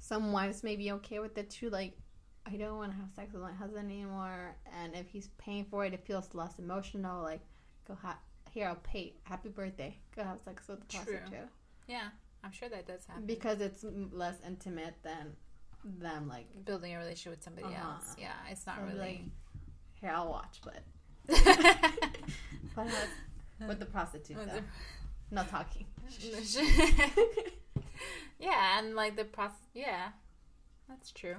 some wives may be okay with it too. Like, I don't want to have sex with my husband anymore, and if he's paying for it, it feels less emotional. Like, go ha- here, I'll pay. Happy birthday. Go have sex with the prostitute yeah, I'm sure that does happen. because it's less intimate than them. Like, building a relationship with somebody Uh-huh. else, yeah, it's not So, like, really. here, I'll watch, but *laughs* but with, the prostitute, though. no talking. *laughs* yeah, and like the process. Yeah, that's true.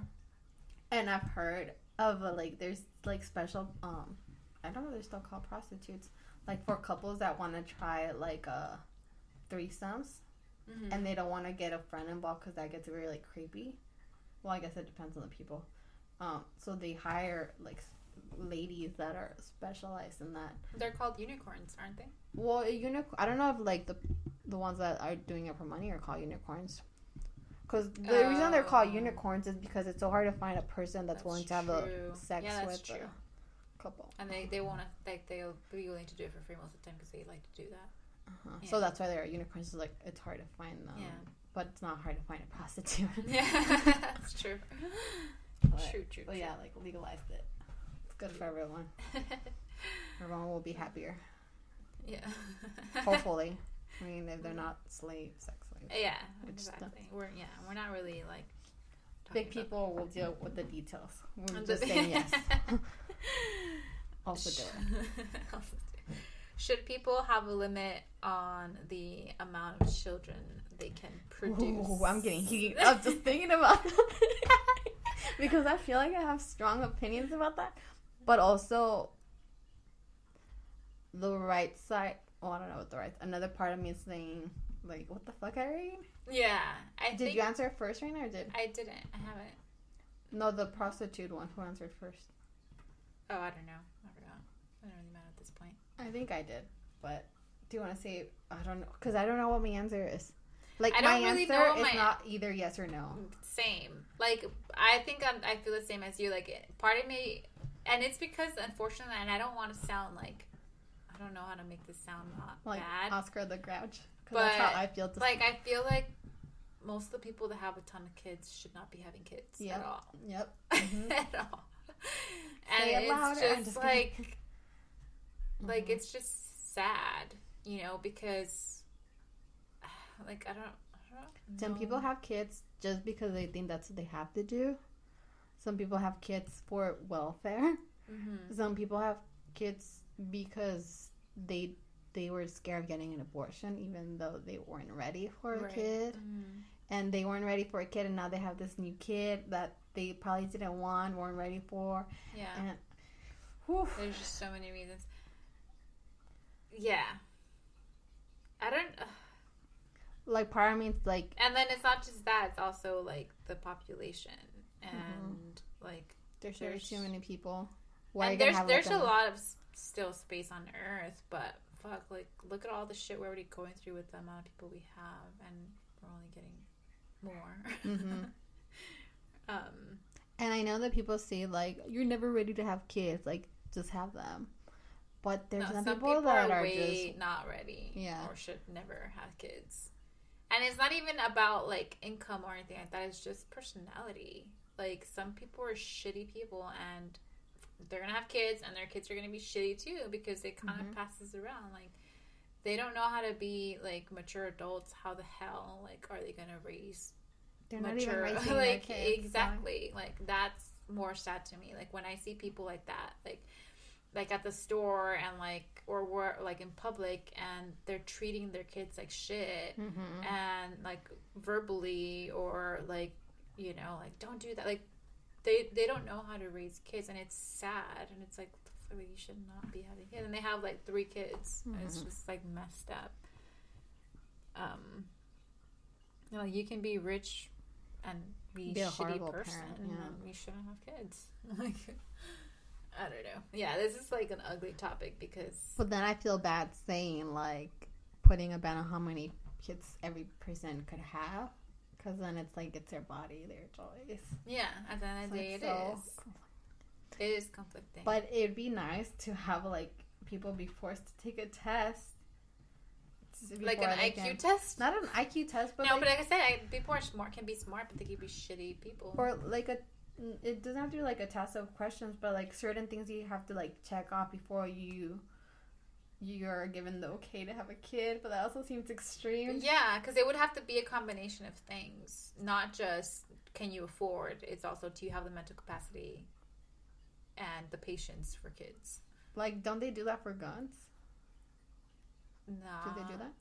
And I've heard of uh, like there's like special um I don't know they're still called prostitutes like for couples that want to try like uh threesomes Mhm. and they don't want to get a friend involved because that gets very like creepy. Well, I guess it depends on the people. Um, so they hire like ladies that are specialized in that. They're called unicorns, aren't they? Well, a unicorn. I don't know if like the the ones that are doing it for money are called unicorns. Because the reason they're called Oh. unicorns is because it's so hard to find a person that's, That's willing to have true. a sex Yeah, with true. a couple. And they they want to like they'll be willing to do it for free most of the time because they like to do that. Uh-huh. Yeah. So that's why there are unicorns. Like it's hard to find them. Yeah. But it's not hard to find a prostitute. *laughs* Yeah, that's true. *laughs* But- true, true. But yeah, like legalized it. It's good for everyone. *laughs* Everyone will be happier. yeah. Hopefully. I mean, if they're not slave sex slaves. Yeah, exactly. We're yeah, we're not really like Big people will deal with the details. We're just saying yes. Also do it. Also do it. Should people have a limit on the amount of children they can produce? Ooh, I'm getting heated *laughs* up just thinking about *laughs* because I feel like I have strong opinions about that, but also the right side. Oh, I don't know what the right. Another part of me is saying like, what the fuck, Irene? Yeah, I Did you answer first, Raina, or did I didn't. I haven't. no the prostitute one who answered first? Oh, I don't know. I forgot. I don't really matter at this point. I think I did, but do you want to say? I don't know because I don't know what my answer is. Like I my don't really answer is my- not either yes or no. Same. Like I think I'm, I feel the same as you. Like part of me, and it's because unfortunately, and I don't want to sound like I don't know how to make this sound not Like bad. Oscar the Grouch. Because that's But, how I feel. To like I feel like most of the people that have a ton of kids should not be having kids Yep. *laughs* at all. Yep. Mhm. at all. And Say it it's louder. Just, just like kidding. like it's just sad, you know, because *sighs* like I don't, I don't Some people have kids just because they think that's what they have to do. Some people have kids for welfare. Mhm. Some people have kids because they they were scared of getting an abortion, even though they weren't ready for a Right. kid, Mhm. and they weren't ready for a kid, and now they have this new kid that they probably didn't want, weren't ready for, Yeah. and There's just so many reasons. Yeah. I don't. like part of me, it's like And then it's not just that; it's also like the population and like there's, There's- too many people. Why and there's have, there's like, a lot of still space on Earth, but fuck, like look at all the shit we're already going through with the amount of people we have, and we're only getting more. Mhm. *laughs* um, And I know that people say like you're never ready to have kids, like just have them. But there's no, some, some people, people that are are just not ready, Yeah. or should never have kids. And it's not even about like income or anything like that. It's just personality. Like some people are shitty people, and they're gonna have kids, and their kids are gonna be shitty too because it kind Mhm. of passes around. Like they don't know how to be like mature adults. How the hell like are they gonna raise they're not even raising *laughs* like their kids. so- exactly. Like that's more sad to me. Like when I see people like that, like like at the store and like or wor- like in public, and they're treating their kids like shit Mhm. and like verbally or like you know like don't do that. Like they they don't know how to raise kids and it's sad and it's like what the fuck, like, you should not be having kids. And they have like three kids and it's just like messed up. Um you know you can be rich and be, Be a shitty horrible person parent, and yeah. you shouldn't have kids. *laughs* Like I don't know. Yeah, this is like an ugly topic because But then I feel bad saying like putting a ban on how many kids every person could have, because then it's like it's their body, their choice. yeah, at the end of the day, it like is. so- It is conflicting. But it'd be nice to have like people be forced to take a test. like an IQ can- test. Not an IQ test, but no, like, but like I said, I, people are smart, can be smart, but they can be shitty people. or like a. It doesn't have to be like a test of questions, but like certain things you have to like check off before you you're given the okay to have a kid. But that also seems extreme. yeah, because it would have to be a combination of things, not just can you afford. It's also do you have the mental capacity and the patience for kids. Like, don't they do that for guns? No, Do they do that?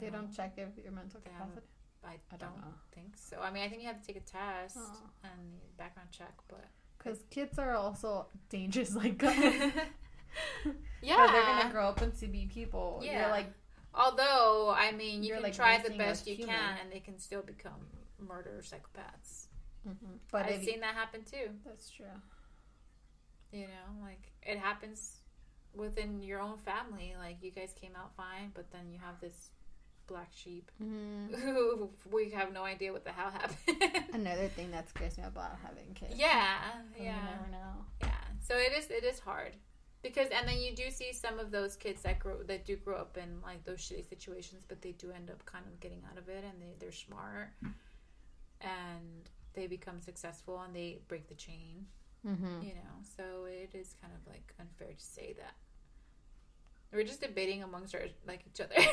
They don't check if your mental capacity. I, I don't, don't think so. I mean, I think you have to take a test Oh. and background check, but Because kids are also dangerous *laughs* like *laughs* yeah, they're gonna grow up and to be people. Yeah. You're like, Although, I mean, you can like, try the best you human. can, and they can still become murder psychopaths. Mm-hmm. but I've seen that happen too. that's true. You know, like it happens within your own family. Like you guys came out fine, but then you have this black sheep Mm-hmm. who *laughs* we have no idea what the hell happened. Another thing that scares me about having kids. yeah, yeah. Never know. Yeah. So it is it is hard. Because and then you do see some of those kids that grow that do grow up in like those shitty situations, but they do end up kind of getting out of it and they, they're smart and they become successful and they break the chain, Mm-hmm. you know. So it is kind of like unfair to say that. We're just debating amongst our like each other. *laughs*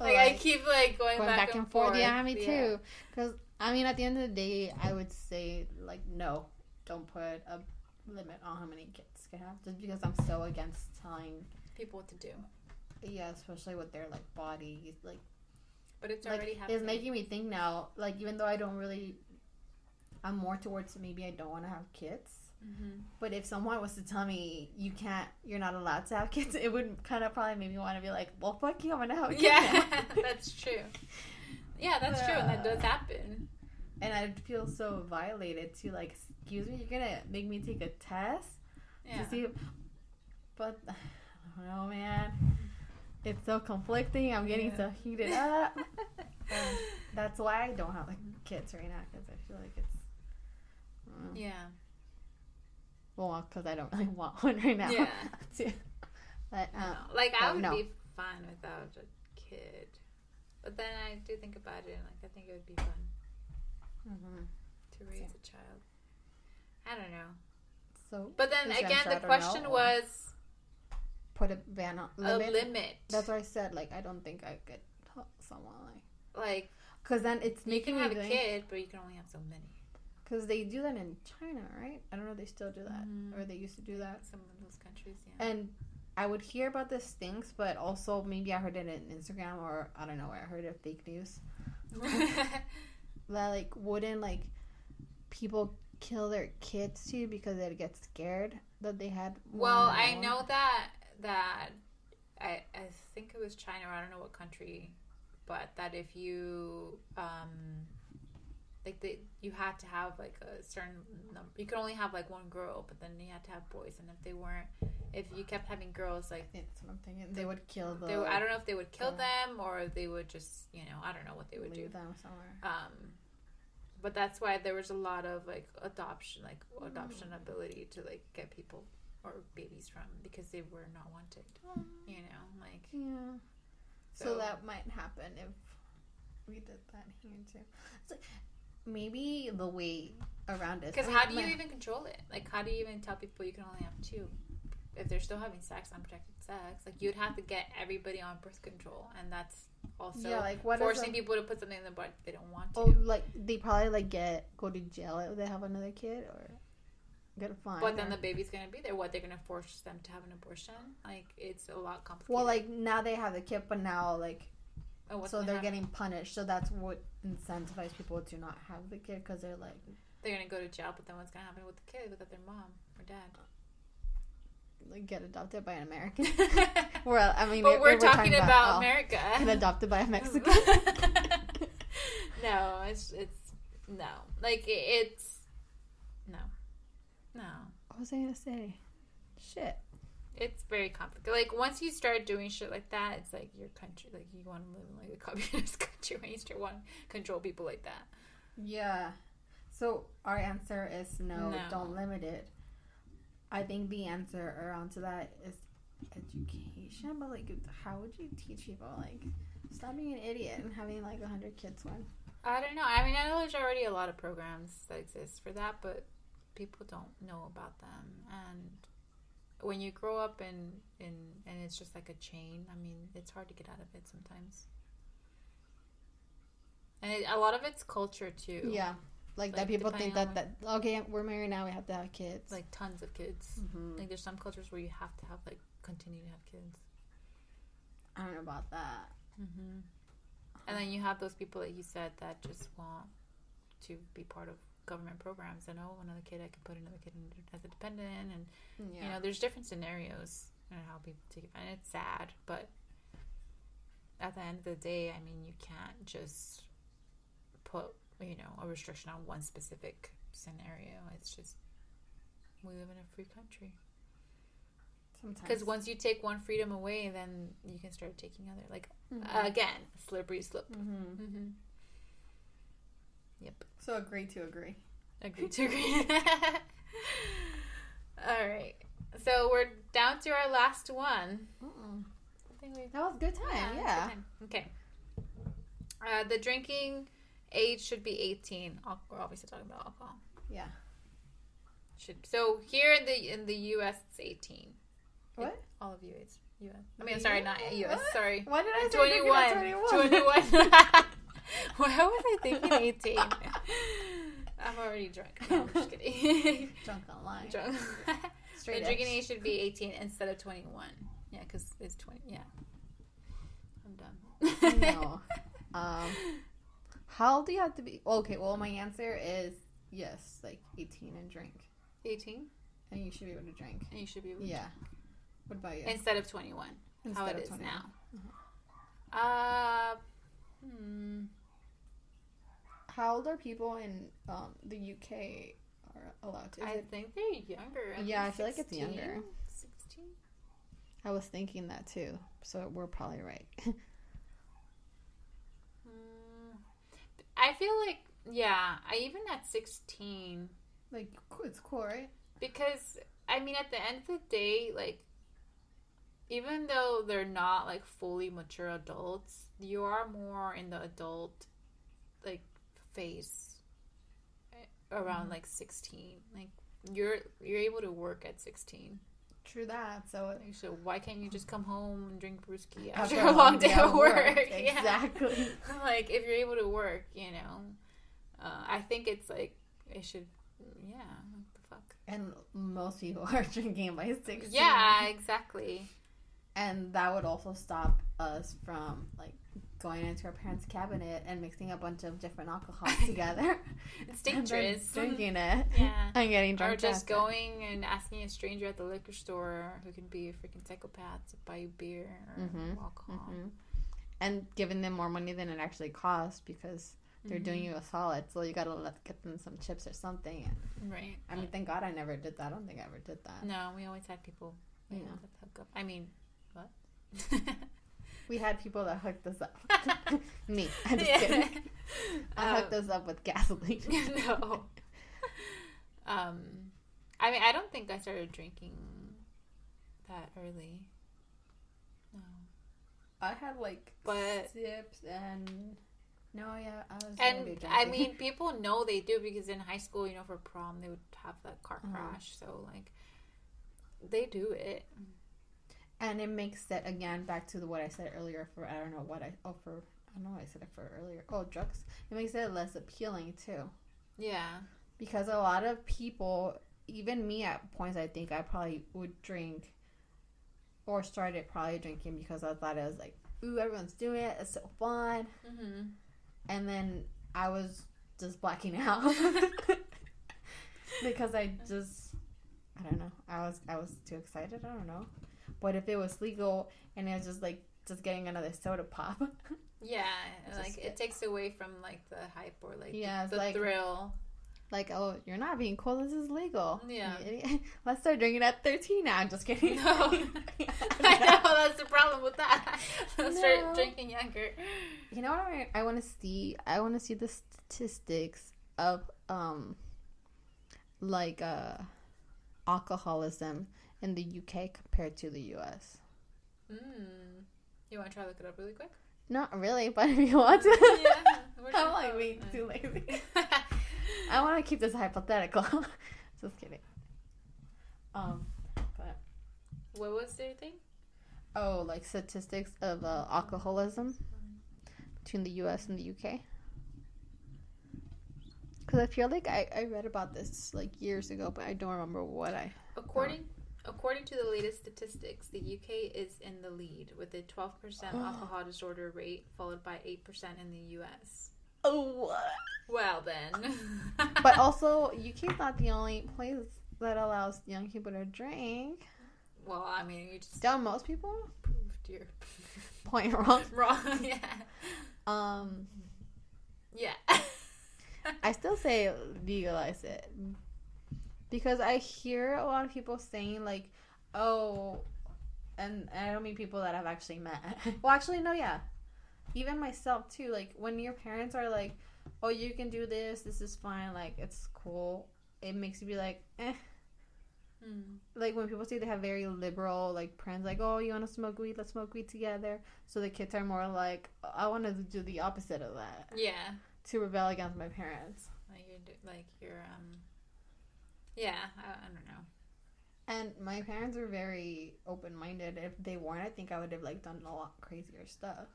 like I keep like going, Going back, and, forth. Yeah, me too. Because I mean, at the end of the day, I would say like no, don't put a limit on how many kids can have. Just because I'm so against telling, People what to do. yeah, especially with their like bodies, like But it's like already happening. it's making me think now. Like even though I don't really, I'm more towards maybe I don't want to have kids. Hmm But if someone was to tell me you can't, you're not allowed to have kids, it would kind of probably make me want to be like, well, fuck you, I'm gonna have a kid. Yeah, *laughs* that's true. Yeah, that's true, and that does happen. and I'd feel so violated to like, excuse me, you're gonna make me take a test Yeah. to see, if, *sighs* but *sighs* I don't know, man. It's so conflicting. I'm getting Yeah. so heated up. And *laughs* that's why I don't have like kids right now because I feel like it's. yeah. Well, because I don't really *laughs* want one right now. Yeah. *laughs* But No. um, Like I would no. be fine without a kid. But then I do think about it, and like I think it would be fun Mm-hmm. to raise a child. I don't know. So, But then again, the question know, was put a ban on a limit. limit. That's what I said. Like, I don't think I could help someone like. Like Because then it's you making can have me a kid, but you can only have so many. Because they do that in China, right? I don't know if they still do that. Mhm. Or they used to do that. Some of those countries, yeah. And I would hear about this things, but also maybe I heard it in Instagram or I don't know where I heard it, fake news. *laughs* That, like, wouldn't, like, people kill their kids too because they'd get scared that they had. well, I know that that I I think it was China or I don't know what country, but that if you um like they you had to have like a certain number. You could only have like one girl, but then you had to have boys, and if they weren't, if you kept having girls, like Yeah, That's what I'm thinking. They would kill the. they, I don't know if they would kill them or they would just you know I don't know what they would do. them somewhere. Um, but that's why there was a lot of like adoption, like adoption ability to like get people or babies from because they were not wanted. You know, like Yeah. So, So- that might happen if we did that here too. It's like maybe the way around it. because how do you my- even control it? Like, how do you even tell people you can only have two if they're still having sex, unprotected sex? Like, you'd have to get everybody on birth control, and that's also yeah, like what forcing the- people to put something in the butt they don't want to. Oh, like they probably like get go to jail if they have another kid or get a fine. but then or- the baby's gonna be there. What they're gonna force them to have an abortion? Like, it's a lot complicated. well, like now they have the kid, but now like oh, what's so they're happen? getting punished. So that's what incentivizes people to not have the kid because they're like they're gonna go to jail. But then what's gonna happen with the kid without their mom or dad? like get adopted by an *laughs* American. well, I mean, but we're, we're talking, about, oh, America. and adopted by a Mexican. *laughs* no, it's it's no. Like it- it's no, no. what was I gonna say? Shit. It's very complicated. Like once you start doing shit like that, it's like your country. Like you want to live in like a communist *laughs* country when you start want to control people like that. Yeah. So our answer is no, No. don't limit it. I think the answer around to that is education, but like, how would you teach people like stop being an idiot and having like a hundred kids one. I don't know. I mean, I know there's already a lot of programs that exist for that, but people don't know about them. And when you grow up in in and it's just like a chain, I mean, it's hard to get out of it sometimes. And it, a lot of it's culture too. Yeah, like, Like, that. People think that that okay, we're married now, we have to have kids. like tons of kids. Mhm. Like there's some cultures where you have to have like continue to have kids. I don't know about that. Mm-hmm. And then you have those people that you said that just want to be part of government programs and oh another kid I can put another kid in as a dependent and Yeah. you know there's different scenarios and how people take it and it's sad but at the end of the day I mean you can't just put you know a restriction on one specific scenario it's just we live in a free country because once you take one freedom away then you can start taking other like Mhm. again slippery slope Mhm. mm-hmm. Yep So agree to agree. Agree to agree. *laughs* All right. So we're down to our last one. Mm-mm. I think we That was a good time. yeah, Yeah. good time. Okay. Uh, the drinking age should be 18. We're obviously talking about alcohol. Yeah. Should so here in the in the U.S. it's 18. What? All of you, it's U.S. I mean, I'm sorry, not U.S. What? Sorry. Why did I say 21. drinking at 21. *laughs* *laughs* *laughs* Why was I thinking 18? I'm already drunk. No, I'm just kidding. *laughs* Drunk online. drunk. Straight the drinking age should be 18 instead of 21. Yeah, because it's 20. Yeah. I'm done. *laughs* no. Um, how old do you have to be? Okay, well, my answer is yes, like 18 and drink. 18, And you should be able to drink. and you should be able to Yeah. What about you? instead of 21. how Instead it of is 21. now. Uh, hmm. How old are people in um, the UK are allowed to? Is I it- think they're younger. Yeah, I feel like it's younger. 16? I was thinking that too, so we're probably right. *laughs* Hmm. I feel like, yeah, I even at 16, like, it's cool, right? because, I mean, at the end of the day, like, even though they're not like fully mature adults, you are more in the adult like phase eh, around Mhm. like 16. Like you're you're able to work at 16. True that. So Like, So why can't you just come home and drink brewski after after, a long day at of work? *laughs* Yeah. exactly. *laughs* like if you're able to work, you know. Uh, I think it's like it should yeah, what the fuck. And most people *laughs* are drinking by sixteen. Yeah, exactly. And that would also stop us from like going into our parents' cabinet and mixing a bunch of different alcohols *laughs* together. It's *laughs* dangerous. drinking it *laughs* Yeah. and getting drunk. Or just going and asking a stranger at the liquor store who can be a freaking psychopath to buy you beer or Mhm, alcohol. Mhm. and giving them more money than it actually costs because they're doing Mm-hmm. you a solid. So you gotta let get them some chips or something. And, Right. I mean, thank God I never did that. I don't think I ever did that. no, we always had people you Yeah. hook up. I mean? *laughs* We had people that hooked us up. *laughs* Me, *laughs* I'm just Yeah. kidding. I Um, hooked us up with gasoline. no. Um, I mean, I don't think I started drinking that early. No. I had like But- sips and no, yeah, I was. And already I mean, people know they do because in high school, you know, for prom, they would have that car Uh-huh. crash. So, like, they do it. And it makes it again back to the what I said earlier. For I don't know what I oh for I don't know what I said it for earlier. Oh, drugs. It makes it less appealing too. Yeah. because a lot of people, even me at points, I think I probably would drink or started probably drinking because I thought it was like, ooh, everyone's doing it, it's so fun, Mm-hmm. and then I was just blacking *laughs* out *laughs* because I just, I don't know, I was I was too excited. I don't know, but if it was legal and it was just like just getting another soda pop, *laughs* Yeah. Like, it takes away from, like, the hype or, like, Yeah, the, the like- thrill. like, oh, you're not being cool. This is legal. Yeah. *laughs* Let's start drinking at 13 now. I'm just kidding. No. *laughs* I know, that's the problem with that. Start No. drinking younger. You know what I, I want to see? I want to see the statistics of um like uh alcoholism in the UK compared to the US. Mm. You want to try to look it up really quick? Not really, but *laughs* if you want to, yeah. *laughs* I'm like being too lazy. *laughs* I want to keep this hypothetical. Just kidding. Um, but what was their thing? oh, like statistics of uh, alcoholism between the US and the UK. Because I feel like I, I read about this like years ago, but I don't remember what I. According according to the latest statistics, the UK is in the lead with a 12% *gasps* alcohol disorder rate, followed by 8% in the US. Oh, what? Well then. *laughs* But also, UK's not the only place that allows young people to drink. well, I mean, you just Don't most people? proved your *laughs* Point wrong. *laughs* wrong. Yeah. Um, Yeah. I still say legalize it because I hear a lot of people saying like, "Oh," and I don't mean people that I've actually met. *laughs* well, actually, no, yeah, even myself too. Like when your parents are like, "Oh, you can do this. This is fine. Like it's cool." It makes you be like, "Eh." Hmm. Like when people say they have very liberal like parents, like, "Oh, you want to smoke weed? Let's smoke weed together." So the kids are more like, "I want to do the opposite of that Yeah. to rebel against my parents." Like you're like you're um. Yeah, I, I don't know. And my parents were very open minded. If they weren't, I think I would have like done a lot crazier stuff.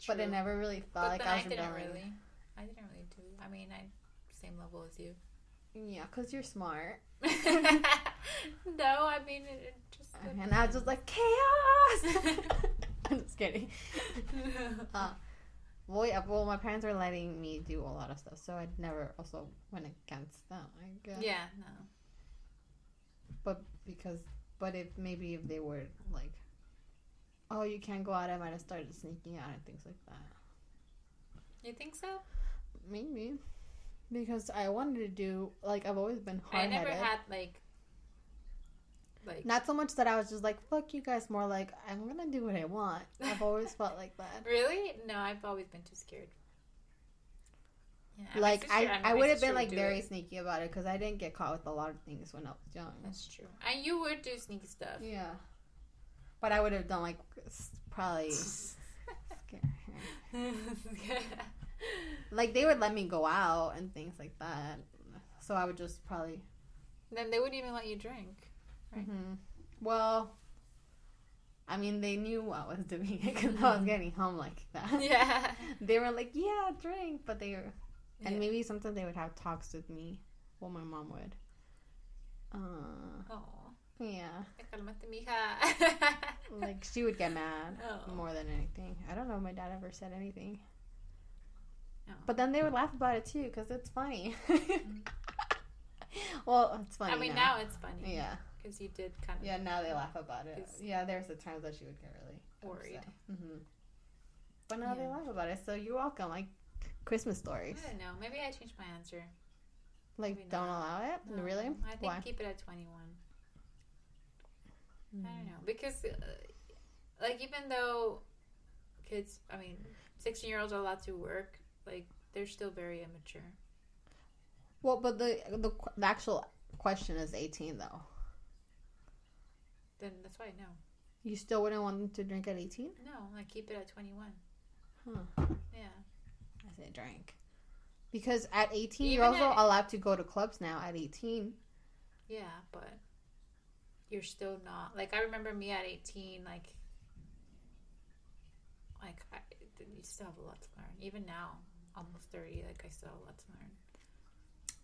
True. But I never really felt But like I I, was didn't rebelling. really. I didn't really do. I mean, I same level as you. Yeah, cause you're smart. *laughs* *laughs* no, I mean it, it just. And I was just like chaos. *laughs* I'm just kidding. Uh, well, yeah, well, my parents were letting me do a lot of stuff, so I never also went against them. I guess. yeah, no. But because, but if maybe if they were like, oh, you can't go out, I might have started sneaking out and things like that. You think so? Maybe. Because I wanted to do like I've always been I hard never headed. had like. Like Not so much that I was just like, fuck you guys, more like I'm gonna do what I want. I've always felt like that. really? No, I've always been too scared. Yeah, Like sister- I, I would have been like very it. sneaky about it because I didn't get caught with a lot of things when I was young. That's true. And you would do sneaky stuff. Yeah. But I would have done like probably *laughs* like they would let me go out and things like that. So I would just probably. then they wouldn't even let you drink. Right. hmm Well, I mean, they knew I was doing it because I was getting home like that. *laughs* Yeah. They were like, "Yeah, drink," but they were, and Yeah. maybe sometimes they would have talks with me. Well, my mom would. Uh, Oh, yeah, *laughs* like she would get mad Oh. more than anything. I don't know if my dad ever said anything, Oh. but then they would laugh about it too because it's funny. *laughs* well, it's funny. I mean, now it's funny. yeah, Because you did kind of. yeah. Now they laugh about it. Yeah, there's the times that she would get really Worried. hmm But now they laugh about it, so you're welcome. Like Christmas stories. I don't know. Maybe I changed my answer. Like, Maybe don't not. allow it. No, Really? I think Why? keep it at 21. I Mm. don't know. Because, uh, like, even though kids, I mean, 16 year olds are allowed to work, like, they're still very immature. Well, but the, the the actual question is 18 though. Then that's why no. You still wouldn't want them to drink at 18? No, I keep it at 21. Huh. Yeah. I say drink. Because at 18, Even you're also at- allowed to go to clubs now at 18. Yeah, but you're still not. Like, I remember me at 18, like, like, I, you still have a lot to learn. Even now, almost 30, like, I still have a lot to learn.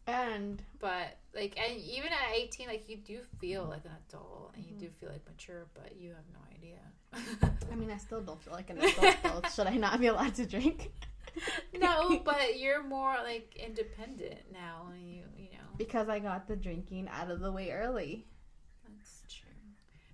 And But like, and even at eighteen, like you do feel like an adult and you do mm-hmm. feel like mature, but you have no idea. I mean, I still don't feel like an *laughs* adult though. Should I not be allowed to drink? *laughs* no, but you're more like independent now, and you you know because I got the drinking out of the way early. that's true.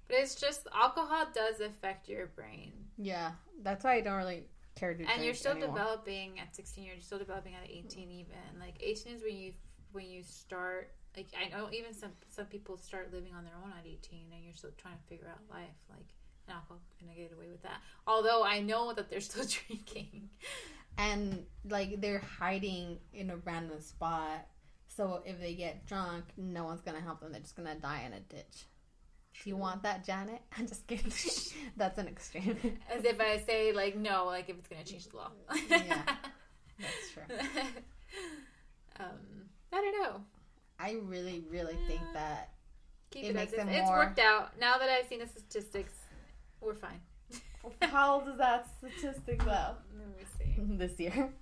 But it's just alcohol does affect your brain, Yeah, that's why I don't really care to drink and you're still anymore. developing at sixteen. You're still developing at eighteen, even like eighteen is when you when you start. Like I know, even some some people start living on their own at eighteen, and you're still trying to figure out life. Like, and alcohol's gonna get away with that. Although I know that they're still *laughs* drinking. and like they're hiding in a random spot. So if they get drunk, no one's gonna help them. They're just gonna die in a ditch. Do you want that, Janet? *laughs* I'm just kidding. *laughs* That's an extreme. As if I say like no, like if it's gonna change the law. Yeah. That's true. um, I don't know. I really, really think that Keep It it, makes them it it's worked out. Now that I've seen the statistics, we're fine. *laughs* how old is that statistic though? Let me see. *laughs* this year.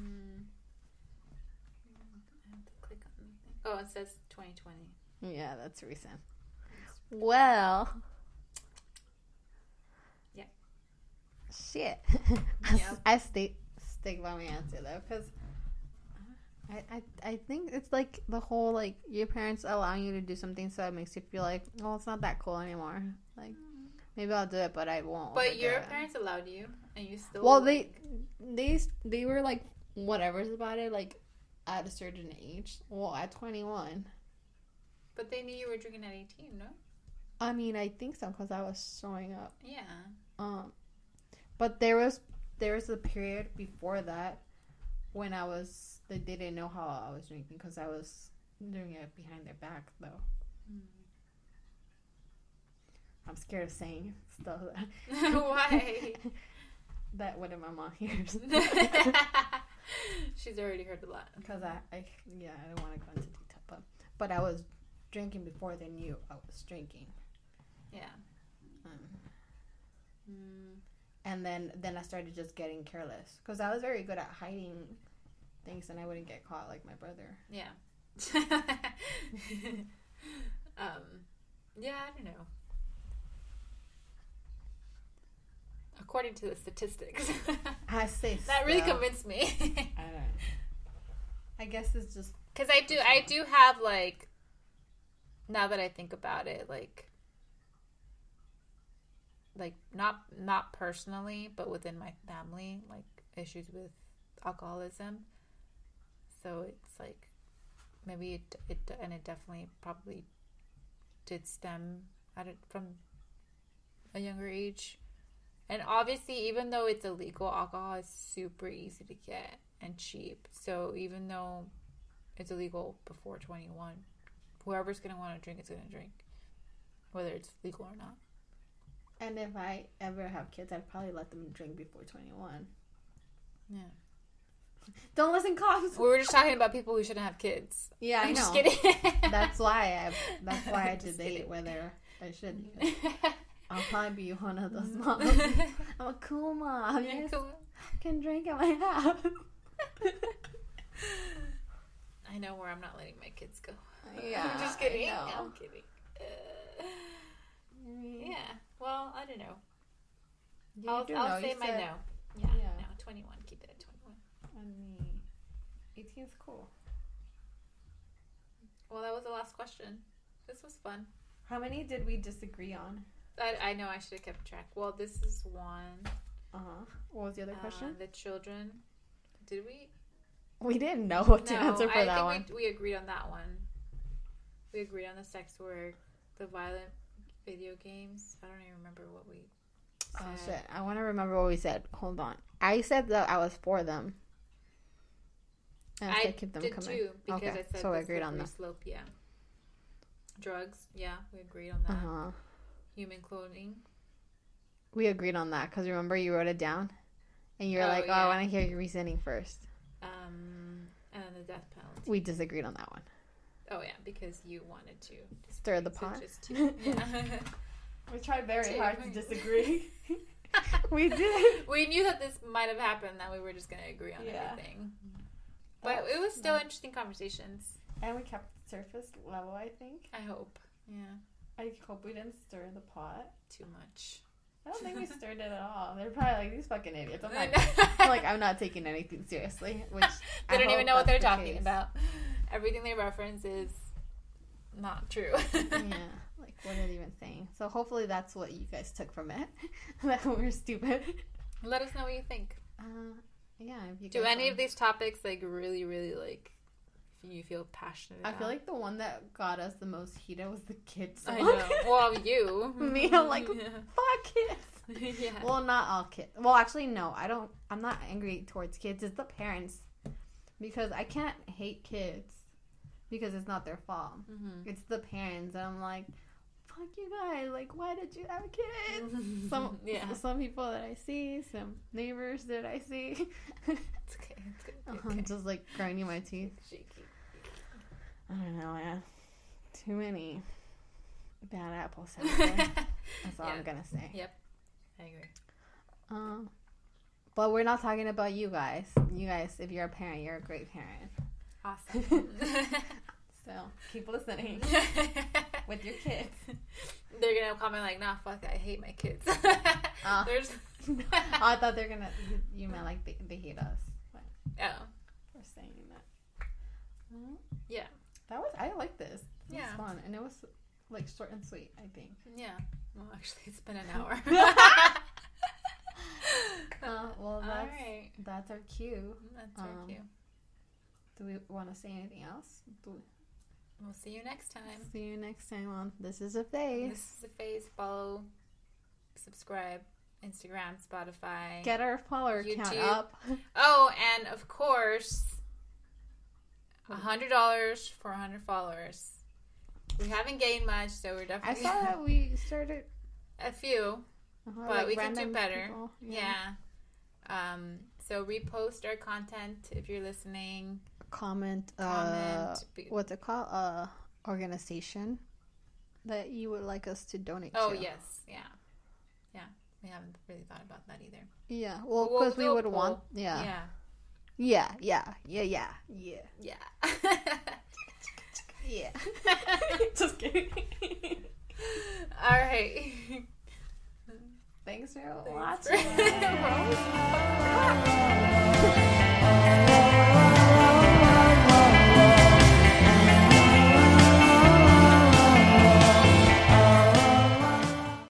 Mm. I have to click on the thing. Oh, it says 2020. Yeah, that's recent. Well. Yeah. Shit. *laughs* Yep. I stay stick by my answer though, because I, I I think it's like the whole like your parents allowing you to do something, so it makes you feel like, oh, it's not that cool anymore. Like maybe I'll do it, but I won't. But your it. parents allowed you, and you still. Well, they they they were like whatever's about it, like at a certain age. Well, at twenty one. But they knew you were drinking at 18, no? I mean, I think so because I was showing up. Yeah. Um, but there was there was a period before that when I was they didn't know how I was drinking because I was doing it behind their back though. I'm scared of saying stuff *laughs* Why? *laughs* that when my mom hears *laughs* She's already heard a lot. because I, I yeah I don't want to go into detail but but I was drinking before they knew I was drinking. Yeah. Um, Mm. And then then I started just getting careless because I was very good at hiding things and I wouldn't get caught like my brother. Yeah. *laughs* um, yeah, I don't know. According to the statistics, *laughs* I say that really so. convinced me. I don't. I guess it's just Because I do, I do have like. Now that I think about it, like, like not not personally, but within my family, like issues with alcoholism. So it's like maybe it it and it definitely probably did stem at it from a younger age. And obviously, even though it's illegal, alcohol is super easy to get and cheap. So even though it's illegal before 21, whoever's going to want to drink is going to drink. whether it's legal or not. And if I ever have kids, I'd probably let them drink before 21. Yeah. Don't listen, cops. We were just talking about people who shouldn't have kids. Yeah, I I'm know. just kidding. *laughs* *laughs* That's why I. That's why I Just debate whether I should. *laughs* I'll probably be one of those moms. I'm a cool mom. Yeah, Yes, cool. can drink at my house. I know where I'm not letting my kids go. Yeah, I'm just I kidding. I'm kidding. Uh, yeah. Well, I don't know. You I'll, I'll say my said- no. Yeah, Yeah. no. 21. Keep it at 21. I mean, 18 is cool. Well, that was the last question. This was fun. How many did we disagree on? I, I know I should have kept track. Well, this is one. Uh huh. What was the other question? Uh, the children. Did we? we didn't know what to no, answer for I that think one. We, we agreed on that one. We agreed on the sex work, the violent video games. I don't even remember what we. Oh shit! I want to remember what we said. Hold on. I said that I was for them. And I, I said keep them did coming. too because Okay, I said so we agreed on that. slope. Yeah. Drugs. Yeah, we agreed on that. Uh huh. Human cloning. We agreed on that because remember you wrote it down, and you were Oh, like, "Oh, yeah. I want to hear your reasoning first. Um, and then the death penalty. We disagreed on that one. Oh yeah, because you wanted to Stir the pot. just two. *laughs* Yeah. *laughs* We tried very Two. hard to disagree. *laughs* we did. we knew that this might have happened. That we were just gonna agree on Yeah. everything. That But it was still nice. interesting conversations. And we kept the surface level. I think. I hope. Yeah. I hope we didn't stir the pot. Too much. I don't think we stirred it at all. They're probably like these fucking idiots. I'm. *laughs* *laughs* I'm like I'm not taking anything seriously. *laughs* Which they I don't even know what they're the talking case. about. Everything they reference is not true. yeah, like what are they even saying? So hopefully that's what you guys took from it. that we're stupid. Let us know what you think. Uh, yeah. If you Do any of these topics like really, really like you feel passionate I feel like the one that got us the most heated was the kids. I know. Well, *laughs* you. Me, I'm like, *laughs* yeah. Fuck kids. *laughs* yeah. Well, not all kids. Well, actually, no. I don't. I'm not angry towards kids. It's the parents, because I can't hate kids because it's not their fault. Mhm. It's the parents, and I'm like, fuck you guys. Like, why did you have kids? Some yeah. some people that I see, some neighbors that I see. It's okay. It's good. It's I'm just like grinding my teeth. Shaky. I don't know, man. Too many bad apples *laughs* out there. That's all Yeah. I'm gonna say. Yep, I agree. Um, but we're not talking about you guys. You guys, if you're a parent, you're a great parent. Awesome. *laughs* *laughs* So keep listening with your kids. They're gonna comment like, "Nah, fuck, I hate my kids." Ah. There's oh, I thought they're gonna. You, meant like they, they hate us. But oh we're saying that. Mhm. Yeah. That was. I like this. It was Yeah. fun, and it was like short and sweet. I think. yeah. Well, actually, it's been an *laughs* hour. *laughs* Uh, well, that's right. that's our cue. That's our um, cue. Do we want to say anything else? Do we, We'll see you next time. see you next time on This Is a Phase. This is the phase. Follow, subscribe, Instagram, Spotify. Get our follower count YouTube. up. *laughs* oh, and of course, a hundred dollars for a hundred followers. We haven't gained much, so we're definitely. I saw that we started. *laughs* a few. uh-huh, But we can do better. people. Yeah. Um. So repost our content if you're listening. Comment. Uh, Comment. Be- what's it called? Uh, organization that you would like us to donate oh to. yes, yeah, yeah. We haven't really thought about that either. Yeah. Well, We'll because we do a would want. Yeah. Yeah. Yeah. Yeah. Yeah. Yeah. Yeah. Yeah. *laughs* Yeah. *laughs* Just kidding. All right. Thanks for Thanks watching. for- *laughs*